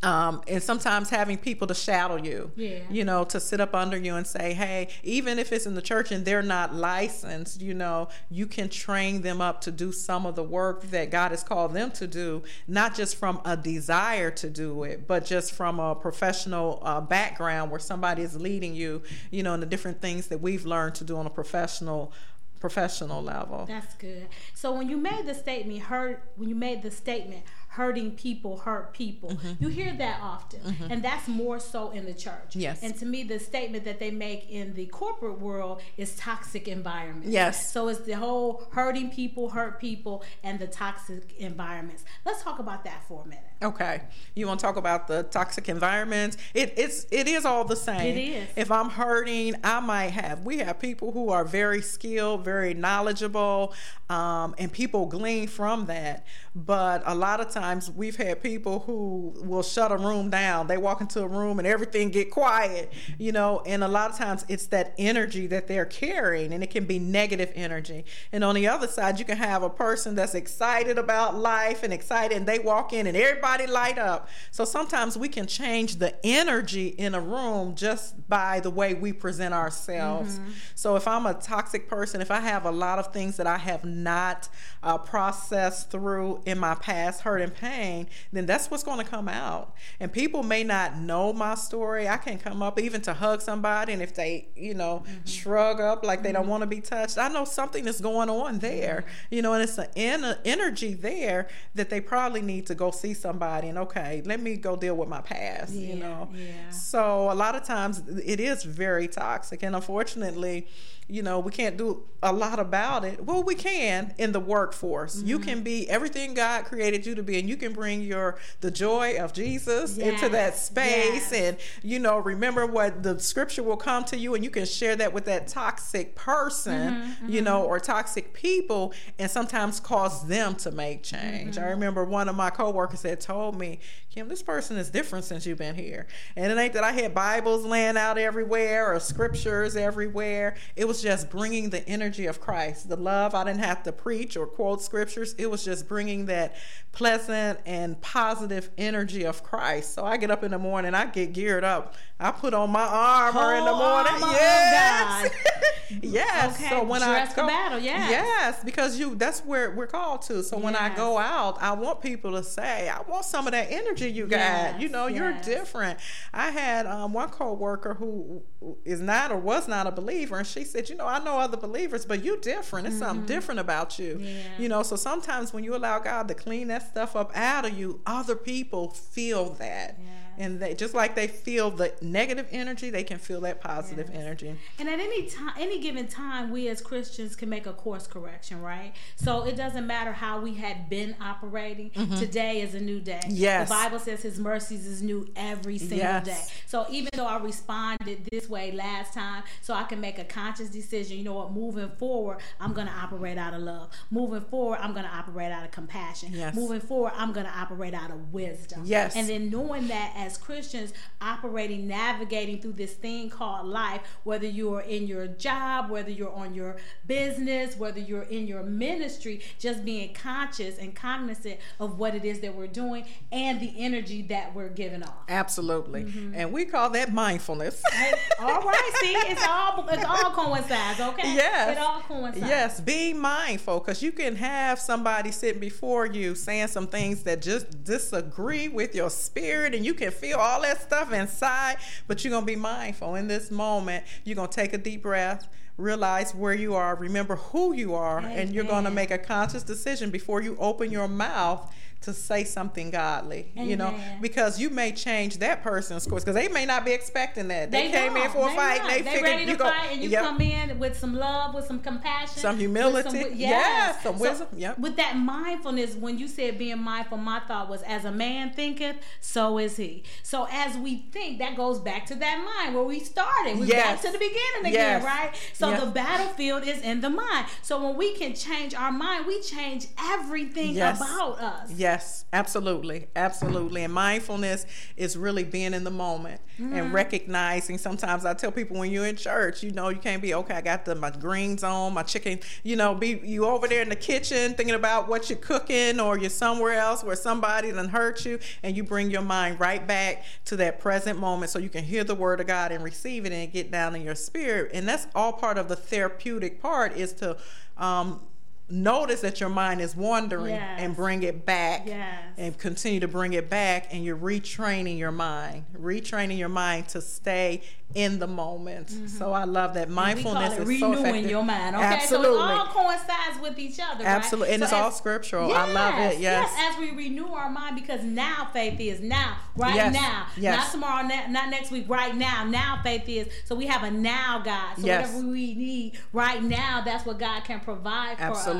um, and sometimes having people to shadow you, yeah. you know, to sit up under you and say, hey, even if it's in the church and they're not licensed, you know, you can train them up to do some of the work that God has called them to do, not just from a desire to do it, but just from a professional uh, background where somebody is leading you, you know, in the different things that we've learned to do on a professional professional level. That's good. So when you made the statement, heard when you made the statement, hurting people hurt people. Mm-hmm. You hear that often, mm-hmm. and that's more so in the church. Yes. And to me, the statement that they make in the corporate world is toxic environment. Yes. So it's the whole hurting people hurt people and the toxic environments. Let's talk about that for a minute. Okay. You want to talk about the toxic environments? It it's it is all the same. It is. If I'm hurting, I might have. We have people who are very skilled, very knowledgeable, um, and people glean from that. But a lot of times we've had people who will shut a room down. They walk into a room and everything get quiet, you know. And a lot of times it's that energy that they're carrying, and it can be negative energy. And on the other side, you can have a person that's excited about life and excited, and they walk in and everybody everybody light up. So sometimes we can change the energy in a room just by the way we present ourselves. Mm-hmm. So if I'm a toxic person, if I have a lot of things that I have not uh, processed through in my past, hurt and pain, then that's what's going to come out. And people may not know my story. I can come up even to hug somebody, and if they, you know, mm-hmm. shrug up like they don't mm-hmm. want to be touched, I know something is going on there, you know, and it's an en- energy there that they probably need to go see somebody and, okay, let me go deal with my past, yeah, you know. Yeah. So a lot of times it is very toxic. And unfortunately, you know, we can't do a lot about it. Well, we can in the workforce. Mm-hmm. You can be everything God created you to be, and you can bring your the joy of Jesus yes. into that space, yes. and you know, remember what the Scripture will come to you, and you can share that with that toxic person, mm-hmm, mm-hmm. you know, or toxic people, and sometimes cause them to make change. I mm-hmm. remember one of my coworkers had told me, Kim, this person is different since you've been here, and it ain't that I had Bibles laying out everywhere or scriptures everywhere. It was just bringing the energy of Christ, the love. I didn't have to preach or quote scriptures. It was just bringing that pleasant and positive energy of Christ. So I get up in the morning, I get geared up. I put on my armor oh, in the morning. Yes. yes. Okay. So when Dress I go, battle, yes. yes, because you that's where we're called to. So yes. when I go out, I want people to say, I want some of that energy you got. Yes. You know, you're different. I had um, one coworker who is not or was not a believer, and she said, you know, I know other believers, but you different. It's mm-hmm. something different about you. You know, so sometimes when you allow God to clean that stuff up out of you, other people feel that. And they just like they feel the negative energy they can feel that positive yes. energy. And at any time any given time we as christians can make a course correction right? So it doesn't matter how we had been operating mm-hmm. today is a new day. Yes. The bible says his mercies is new every single yes. day. So even though i responded this way last time so i can make a conscious decision you know what moving forward i'm going to operate out of love. Moving forward i'm going to operate out of compassion. Yes. moving forward i'm going to operate out of wisdom. Yes. And then knowing that as Christians operating, navigating through this thing called life, whether you're in your job, whether you're on your business, whether you're in your ministry, just being conscious and cognizant of what it is that we're doing and the energy that we're giving off. Absolutely. Mm-hmm. And we call that mindfulness. all right, see, it's all it's all coincides, okay? Yes. It all coincides. Yes, be mindful because you can have somebody sitting before you saying some things that just disagree with your spirit and you can feel all that stuff inside, but you're going to be mindful in this moment. You're going to take a deep breath, realize where you are, remember who you are, Amen. and you're going to make a conscious decision before you open your mouth to say something godly, Amen. you know, because you may change that person's course because they may not be expecting that. They, they came in for a fight, not. they, they ready to go, fight, and you yep. come in with some love, with some compassion, some humility, some, yes. yeah, some wisdom. So, yep. With that mindfulness, when you said being mindful, my thought was, as a man thinketh, so is he. So as we think, that goes back to that mind where we started. We yes. back to the beginning again, yes. right? So yes. the battlefield is in the mind. So when we can change our mind, we change everything about us. Yes. Yes, absolutely. Absolutely. And mindfulness is really being in the moment mm-hmm. and recognizing. Sometimes I tell people when you're in church, you know, you can't be, okay, I got the, my greens on, my chicken, you know, be you over there in the kitchen thinking about what you're cooking or you're somewhere else where somebody done hurt you and you bring your mind right back to that present moment so you can hear the word of God and receive it and get down in your spirit. And that's all part of the therapeutic part is to um, notice that your mind is wandering yes. and bring it back yes. and continue to bring it back and you're retraining your mind retraining your mind to stay in the moment. Mm-hmm. So I love that mindfulness is renewing so effective. your mind. Okay, Absolutely. so it all coincides with each other. Absolutely, right? and so it's as, all scriptural. Yes, I love it. Yes. yes, as we renew our mind, because now faith is now, right now, yes. not tomorrow, not next week, right now. Now faith is. So we have a now God. So whatever we need right now, that's what God can provide for Absolutely. us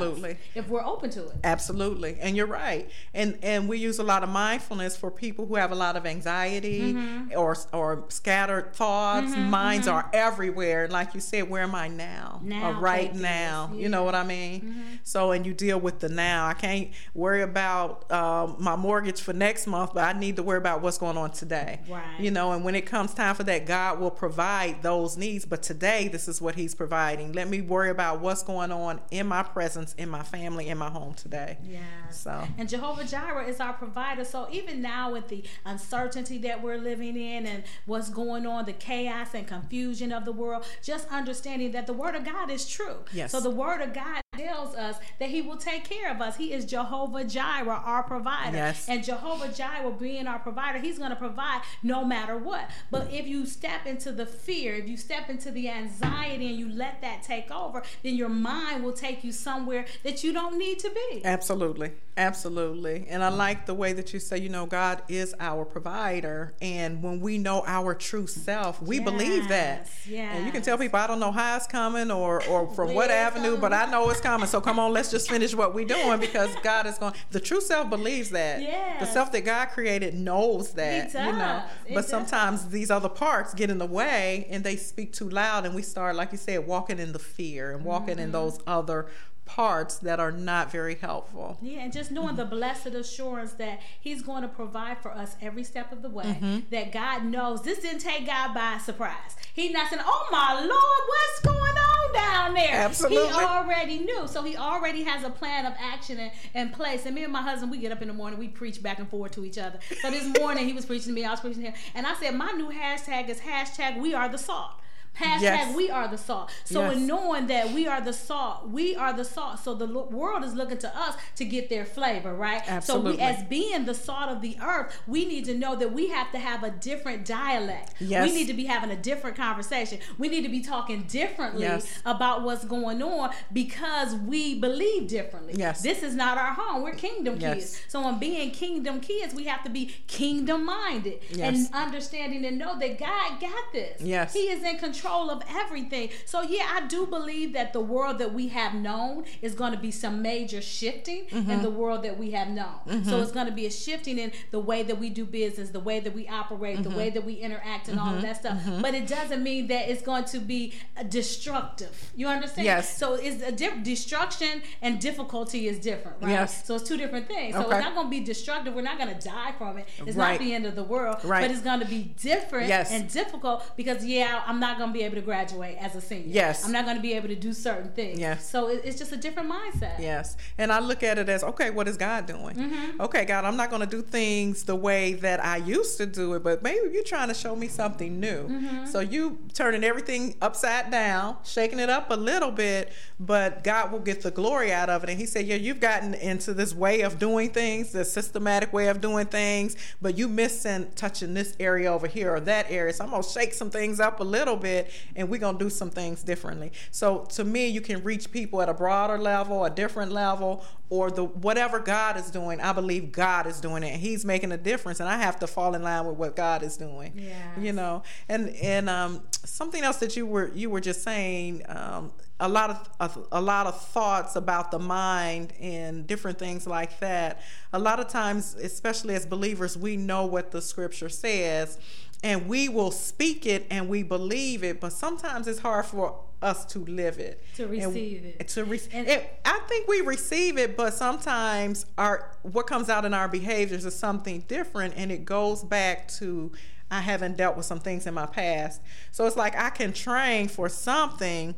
if we're open to it. Absolutely, and you're right. And and we use a lot of mindfulness for people who have a lot of anxiety mm-hmm. or or scattered thoughts mm-hmm, minds mm-hmm. are everywhere. Like you said, where am I now? Now, or right now. Yeah. You know what I mean? Mm-hmm. So, and you deal with the now. I can't worry about um, my mortgage for next month, but I need to worry about what's going on today. Right. You know, and when it comes time for that, God will provide those needs. But today, this is what He's providing. Let me worry about what's going on in my presence, in my family, in my home today. Yeah. So. And Jehovah Jireh is our provider. So even now with the uncertainty that we're living in and what's going on, the chaos chaos and confusion of the world, just understanding that the word of God is true. Yes. So the word of God tells us that he will take care of us. He is Jehovah Jireh, our provider. Yes. And Jehovah Jireh being our provider, he's going to provide no matter what. But if you step into the fear, if you step into the anxiety and you let that take over, then your mind will take you somewhere that you don't need to be. Absolutely. Absolutely. And I like the way that you say, you know, God is our provider. And when we know our true self, we believe that. Yes, And you can tell people, I don't know how it's coming or, or from what avenue, but I know it's So come on, let's just finish what we're doing because God is going. The true self believes that. Yeah. The self that God created knows that. You know. It But does. sometimes these other parts get in the way and they speak too loud, and we start, like you said, walking in the fear and walking Mm-hmm. in those other parts that are not very helpful. Yeah, and just knowing the blessed assurance that He's going to provide for us every step of the way. Mm-hmm. That God knows this didn't take God by surprise. He's not saying, "Oh my Lord, what's going on down there?" Absolutely. He already knew, so He already has a plan of action in, in place. And me and my husband, we get up in the morning, we preach back and forth to each other. So this morning he was preaching to me, I was preaching to him, and I said, "My new hashtag is hashtag We Are the Salt." Hashtag Yes. we are the salt. So Yes. in knowing that we are the salt, we are the salt. So the world is looking to us to get their flavor, right? Absolutely. So we, as being the salt of the earth, we need to know that we have to have a different dialect. Yes. We need to be having a different conversation. We need to be talking differently Yes. about what's going on because we believe differently. Yes. This is not our home. We're kingdom Yes. kids. So in being kingdom kids, we have to be kingdom minded Yes. and understanding and know that God got this. Yes. He is in control of everything. So yeah, I do believe that the world that we have known is going to be some major shifting Mm-hmm. in the world that we have known. So it's going to be a shifting in the way that we do business, the way that we operate, Mm-hmm. the way that we interact, and all of that stuff. But it doesn't mean that it's going to be uh, destructive. You understand? Yes. So it's a diff- destruction and difficulty is different, right? Yes. So it's two different things. So Okay. it's not going to be destructive. We're not going to die from it. It's Right. not the end of the world. Right. But it's going to be different Yes. and difficult because yeah, I'm not going to be able to graduate as a senior. Yes. I'm not going to be able to do certain things. Yes. So it, it's just a different mindset. Yes. And I look at it as okay, what is God doing? Mm-hmm. Okay, God, I'm not going to do things the way that I used to do it, but maybe you're trying to show me something new. Mm-hmm. So you turning everything upside down, shaking it up a little bit, but God will get the glory out of it. And He said, Yeah, you've gotten into this way of doing things, this systematic way of doing things, but you missing touching this area over here or that area. So I'm going to shake some things up a little bit and we're going to do some things differently. So to me, you can reach people at a broader level, a different level, or the whatever God is doing. I believe God is doing it. He's making a difference, and I have to fall in line with what God is doing. Yes. You know, and and um, something else that you were you were just saying. Um, a lot of a, a lot of thoughts about the mind and different things like that. A lot of times, especially as believers, we know what the scripture says, and we will speak it and we believe it. But sometimes it's hard for us to live it To And- receive it. to re- And- it, I think we receive it, but sometimes our what comes out in our behaviors is something different, and it goes back to I haven't dealt with some things in my past. So it's like I can train for something,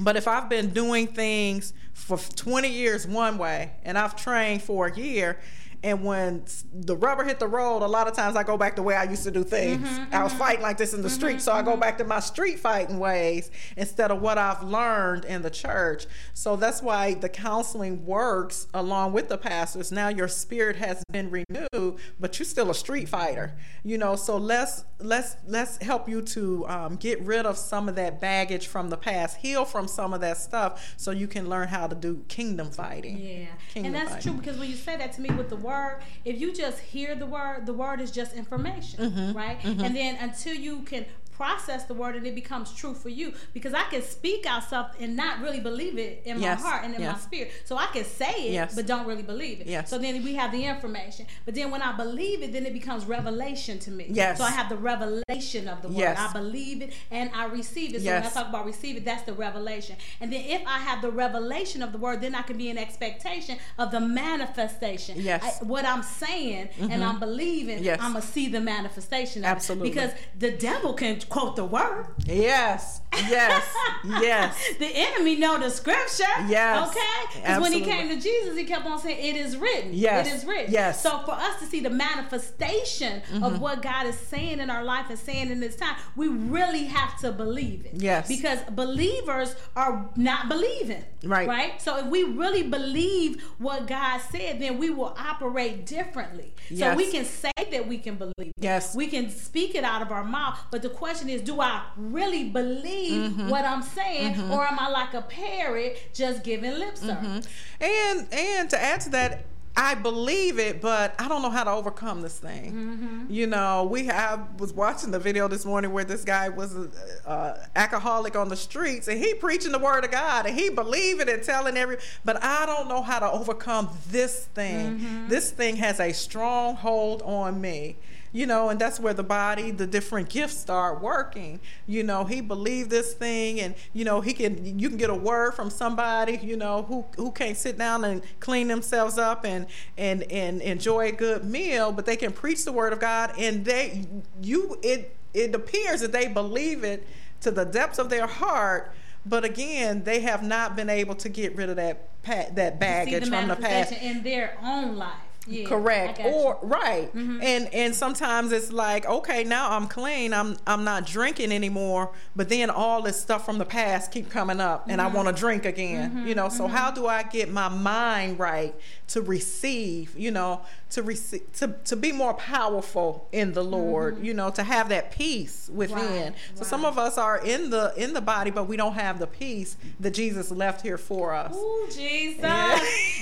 but if I've been doing things for 20 years one way, and I've trained for a year. And when the rubber hit the road, a lot of times I go back the way I used to do things. Mm-hmm, I was mm-hmm. fighting like this in the mm-hmm, street, so I go back to my street fighting ways instead of what I've learned in the church. So that's why the counseling works along with the pastors. Now your spirit has been renewed, but you're still a street fighter. You know, so let's let's let's help you to um, get rid of some of that baggage from the past, heal from some of that stuff, so you can learn how to do kingdom fighting. Yeah, Kingdom and that's fighting. true because when you say that to me with the word, if you just hear the word, the word is just information, Mm-hmm. right? And then until you can process the word and it becomes true for you, because I can speak out stuff and not really believe it in Yes, my heart and in my spirit. So I can say it, Yes. but don't really believe it. Yes. So then we have the information, but then when I believe it, then it becomes revelation to me. Yes. So I have the revelation of the word. Yes. I believe it and I receive it. So Yes. when I talk about receive it, that's the revelation. And then if I have the revelation of the word, then I can be in expectation of the manifestation. Yes. Mm-hmm. I- what I'm saying and I'm believing, Yes. I'm gonna see the manifestation. Of it. Absolutely. Because the devil can quote the word. Yes, yes, yes. the enemy know the scripture. Yes, Okay. Because when he came to Jesus, he kept on saying, "It is written." Yes, It is written. yes. So for us to see the manifestation Mm-hmm. of what God is saying in our life and saying in this time, we really have to believe it. Yes. Because believers are not believing. Right. Right. So if we really believe what God said, then we will operate differently. So we can say that we can believe. Yes. We can speak it out of our mouth, but the question is, do I really believe Mm-hmm. what I'm saying, or am I like a parrot just giving lip service? And and to add to that, I believe it, but I don't know how to overcome this thing. Mm-hmm. You know, we have was watching the video this morning where this guy was a, uh alcoholic on the streets, and he preaching the word of God, and he believing and telling every. But I don't know how to overcome this thing. Mm-hmm. This thing has a strong hold on me. You know, and that's where the body, the different gifts start working. You know, he believed this thing, and you know, he can. You can get a word from somebody, you know, who who can't sit down and clean themselves up and and and enjoy a good meal, but they can preach the word of God, and they you it it appears that they believe it to the depths of their heart. But again, they have not been able to get rid of that pa- that baggage the from the past. in their own life. Yeah, Correct. Got you. Mm-hmm. Or right. And and sometimes it's like, okay, now I'm clean. I'm I'm not drinking anymore, but then all this stuff from the past keep coming up and Mm-hmm. I want to drink again. You know, so how do I get my mind right to receive, you know, to receive to to be more powerful in the Lord, you know, to have that peace within. Mm-hmm. So some of us are in the in the body but we don't have the peace that Jesus left here for us. Ooh, Jesus. Yeah.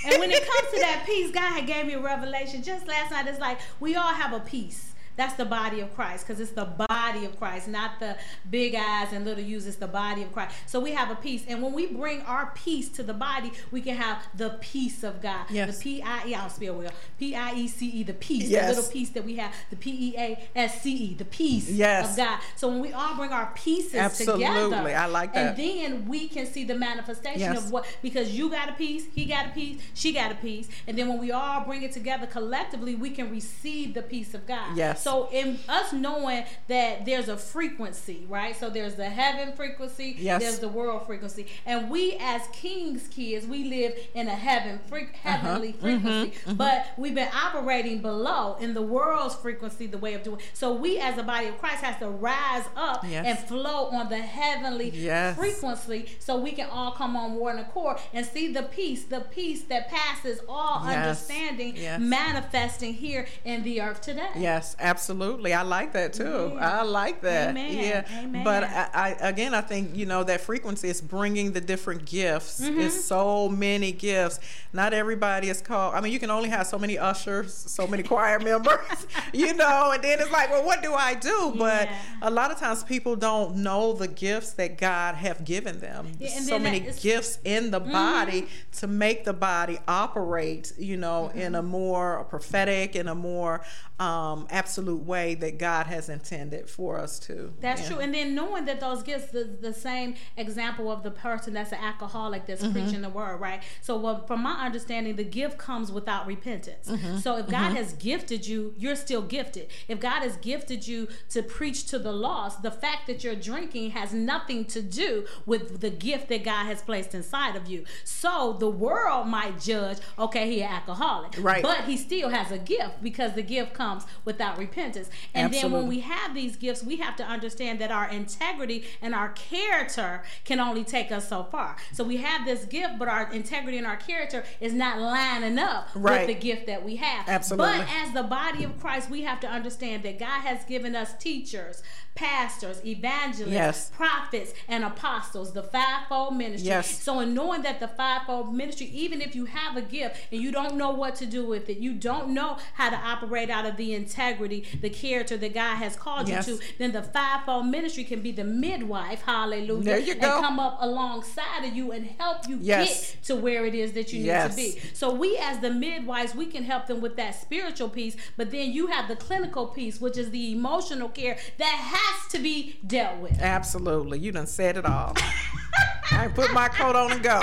and when it comes to that peace, God had gave me a revelation just last night. It's like we all have a peace. That's the body of Christ because it's the body of Christ, not the big eyes and little U's. It's the body of Christ. So we have a piece. And when we bring our piece to the body, we can have the peace of God. Yes. The P I E, I don't spell well. P I E C E, the piece, Yes. the little piece that we have. The P E A S C E, the peace Yes. of God. So when we all bring our pieces Absolutely. together, I like that. And then we can see the manifestation Yes. of what because you got a piece, he got a piece, she got a piece, and then when we all bring it together collectively, we can receive the peace of God. Yes. So in us knowing that there's a frequency, right? So there's the heaven frequency, Yes. there's the world frequency, and we as kings kids, we live in a heaven fre- heavenly Mm-hmm. frequency, but we've been operating below in the world's frequency, the way of doing. So we as a body of Christ has to rise up Yes. and flow on the heavenly Yes. frequency so we can all come on war one accord and see the peace, the peace that passes all understanding manifesting here in the earth today. Yes, absolutely. I like that too. I like that. Amen. Yeah. Amen. But I, I again, I think you know that frequency is bringing the different gifts. Mm-hmm. It's so many gifts. Not everybody is called. I mean, you can only have so many ushers, so many choir members, you know. And then it's like, well, what do I do? But Yeah. a lot of times people don't know the gifts that God have given them. Yeah, so many that gifts in the body to make the body operate, you know, in a more prophetic and a more um, absolute way that God has intended for us to. That's Yeah. true. And then knowing that those gifts, the, the same example of the person that's an alcoholic that's Mm-hmm. preaching the word, right? So, well, from my understanding, the gift comes without repentance. Mm-hmm. So, if God has gifted you, you're still gifted. If God has gifted you to preach to the lost, the fact that you're drinking has nothing to do with the gift that God has placed inside of you. So, the world might judge, okay, he an alcoholic. Right. But he still has a gift because the gift comes without repentance. And then when we have these gifts, we have to understand that our integrity and our character can only take us so far. So we have this gift, but our integrity and our character is not lining up Right. with the gift that we have. Absolutely. But as the body of Christ, we have to understand that God has given us teachers, pastors, evangelists, Yes. prophets, and apostles, the fivefold ministry. Yes. So in knowing that the fivefold ministry, even if you have a gift and you don't know what to do with it, you don't know how to operate out of the integrity, the character that God has called Yes. you to, then the fivefold ministry can be the midwife, hallelujah, There you go. and come up alongside of you and help you Yes. get to where it is that you Yes. need to be. So we as the midwives, we can help them with that spiritual piece, but then you have the clinical piece, which is the emotional care that has to be dealt with. Absolutely. You done said it all. I put my coat on and go.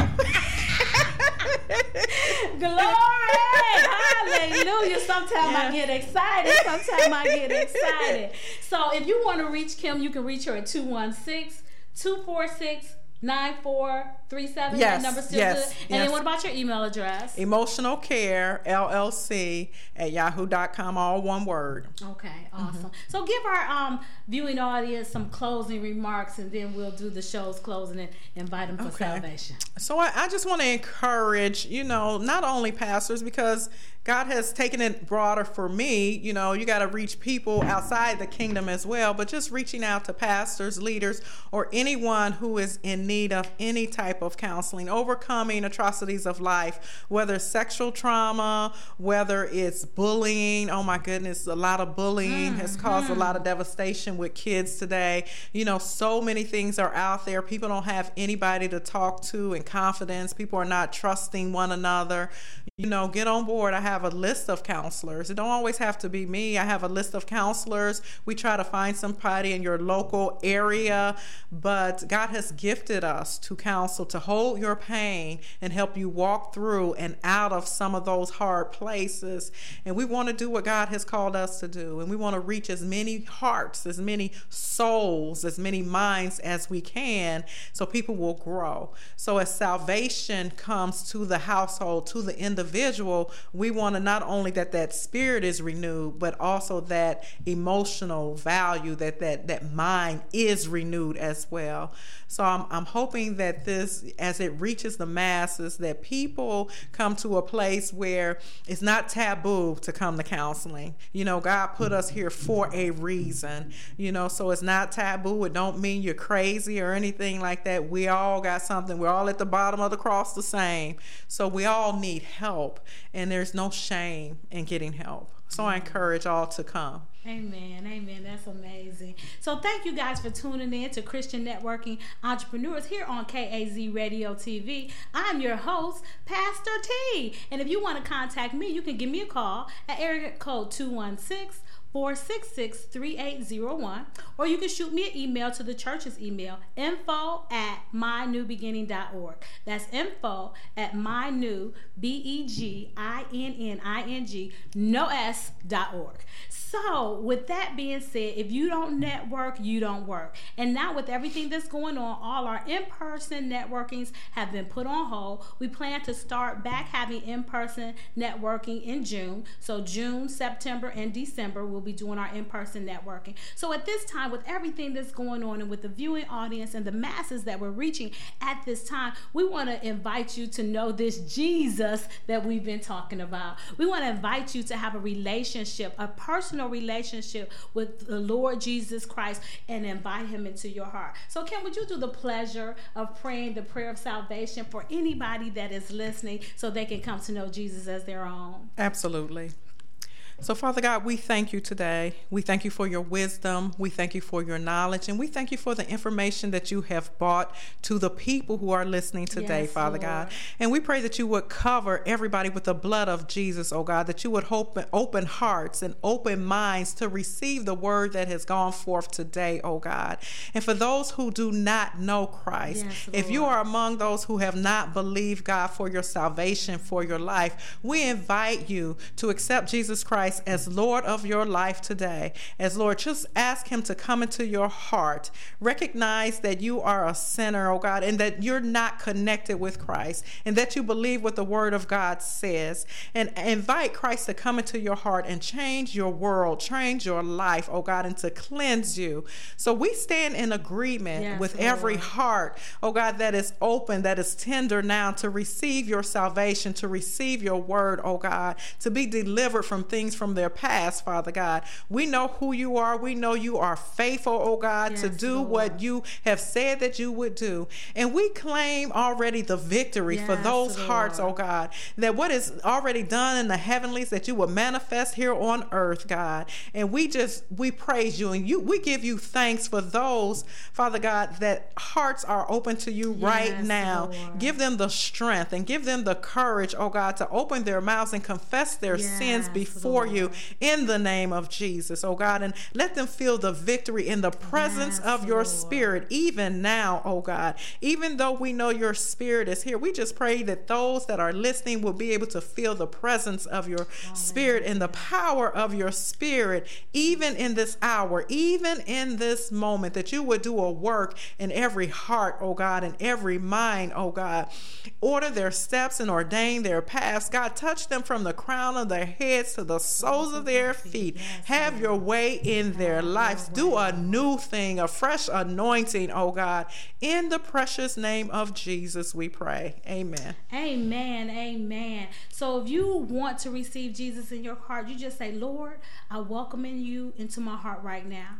Glory! Hallelujah. Sometimes I get excited. Sometimes I get excited. So if you want to reach Kim, you can reach her at 216 246 9437. Yes, number still yes, good. And yes. then what about your email address? Emotional Care LLC at yahoo.com, all one word. Okay, Mm-hmm. awesome. So give our um, viewing audience some closing remarks, and then we'll do the show's closing and invite them for Okay. salvation. So I, I just want to encourage, you know, not only pastors because God has taken it broader for me. You know, you got to reach people outside the kingdom as well, but just reaching out to pastors, leaders, or anyone who is in need of any type of counseling, overcoming atrocities of life, whether sexual trauma, whether it's bullying. Oh my goodness, a lot of bullying has caused a mm-hmm. lot of devastation with kids today. You know, so many things are out there. People don't have anybody to talk to in confidence. People are not trusting one another. You know, get on board. I have a list of counselors. It don't always have to be me. I have a list of counselors. We try to find somebody in your local area, but God has gifted us to counsel, to hold your pain and help you walk through and out of some of those hard places. And we want to do what God has called us to do. And we want to reach as many hearts, as many souls, as many minds as we can so people will grow. So as salvation comes to the household, to the individual, we want to not only that that spirit is renewed, but also that emotional value, that that that mind is renewed as well. So I'm I'm hoping that this, as it reaches the masses, that people come to a place where it's not taboo to come to counseling. You know, God put us here for a reason. You know, so it's not taboo. It don't mean you're crazy or anything like that. We all got something. We're all at the bottom of the cross the same. So we all need help, and there's no shame in getting help. So I encourage all to come. Amen. Amen. That's amazing. So thank you guys for tuning in to Christian Networking Entrepreneurs here on KAZ Radio TV. I'm your host, Pastor T. And if you want to contact me, you can give me a call at area code 216 466 3801, or you can shoot me an email to the church's email, info at mynewbeginning.org. That's info at mynew, B E G I N N I N G, no S dot org. So, with that being said, if you don't network, you don't work. And now, with everything that's going on, all our in person networkings have been put on hold. We plan to start back having in person networking in June. So, June, September, and December, we'll be doing our in person networking. So, at this time, with everything that's going on and with the viewing audience and the masses that we're reaching at this time, we want to invite you to know this Jesus that we've been talking about. We want to invite you to have a relationship, a personal relationship with the Lord Jesus Christ and invite him into your heart. So, Kim, would you do the pleasure of praying the prayer of salvation for anybody that is listening so they can come to know Jesus as their own? Absolutely. So, Father God, we thank you today. We thank you for your wisdom. We thank you for your knowledge. And we thank you for the information that you have brought to the people who are listening today, Yes, Father Lord. God. And we pray that you would cover everybody with the blood of Jesus, oh God, that you would open, open hearts and open minds to receive the word that has gone forth today, oh God. And for those who do not know Christ, Yes, if you are among those who have not believed God for your salvation, for your life, we invite you to accept Jesus Christ as Lord of your life today. As Lord, just ask Him to come into your heart. Recognize that you are a sinner, oh God, and that you're not connected with Christ, and that you believe what the Word of God says. And invite Christ to come into your heart and change your world, change your life, oh God, and to cleanse you. So we stand in agreement Yes, with every heart, oh God, that is open, that is tender now to receive your salvation, to receive your word, oh God, to be delivered from things from their past, Father God. We know who you are. We know you are faithful, oh God, to do Lord. what you have said that you would do. And we claim already the victory for Yes, those hearts, oh Lord. oh God, that what is already done in the heavenlies, that you will manifest here on earth, God. And we just, we praise you and you, we give you thanks for those, Father God, that hearts are open to you right now. Lord. Give them the strength and give them the courage, oh God, to open their mouths and confess their Yes, sins before before you in the name of Jesus, oh God, and let them feel the victory in the presence Yes, of your Lord. spirit, even now, oh God. Even though we know your spirit is here, we just pray that those that are listening will be able to feel the presence of your spirit and the power of your spirit, even in this hour, even in this moment, that you would do a work in every heart, oh God, in every mind, oh God. Order their steps and ordain their paths. God, touch them from the crown of their heads to the soles of their feet. Have your way in their lives. Do a new thing, a fresh anointing, oh God. In the precious name of Jesus, we pray. Amen. Amen. Amen. So if you want to receive Jesus in your heart, you just say, Lord, I welcome in you into my heart right now.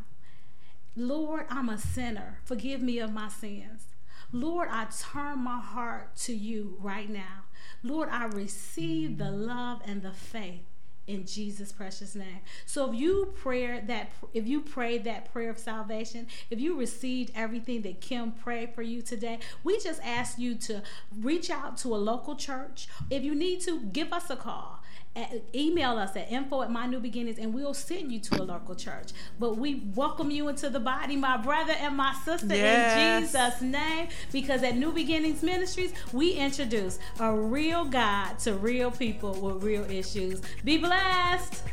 Lord, I'm a sinner. Forgive me of my sins. Lord, I turn my heart to you right now. Lord, I receive the love and the faith in Jesus' precious name. So if you prayer that if you prayed that prayer of salvation, if you received everything that Kim prayed for you today, we just ask you to reach out to a local church. If you need to, give us a call. At, email us at info at my new beginnings and we'll send you to a local church. But we welcome you into the body, my brother and my sister, in Jesus' name. Because at New Beginnings Ministries, we introduce a real God to real people with real issues. Be blessed.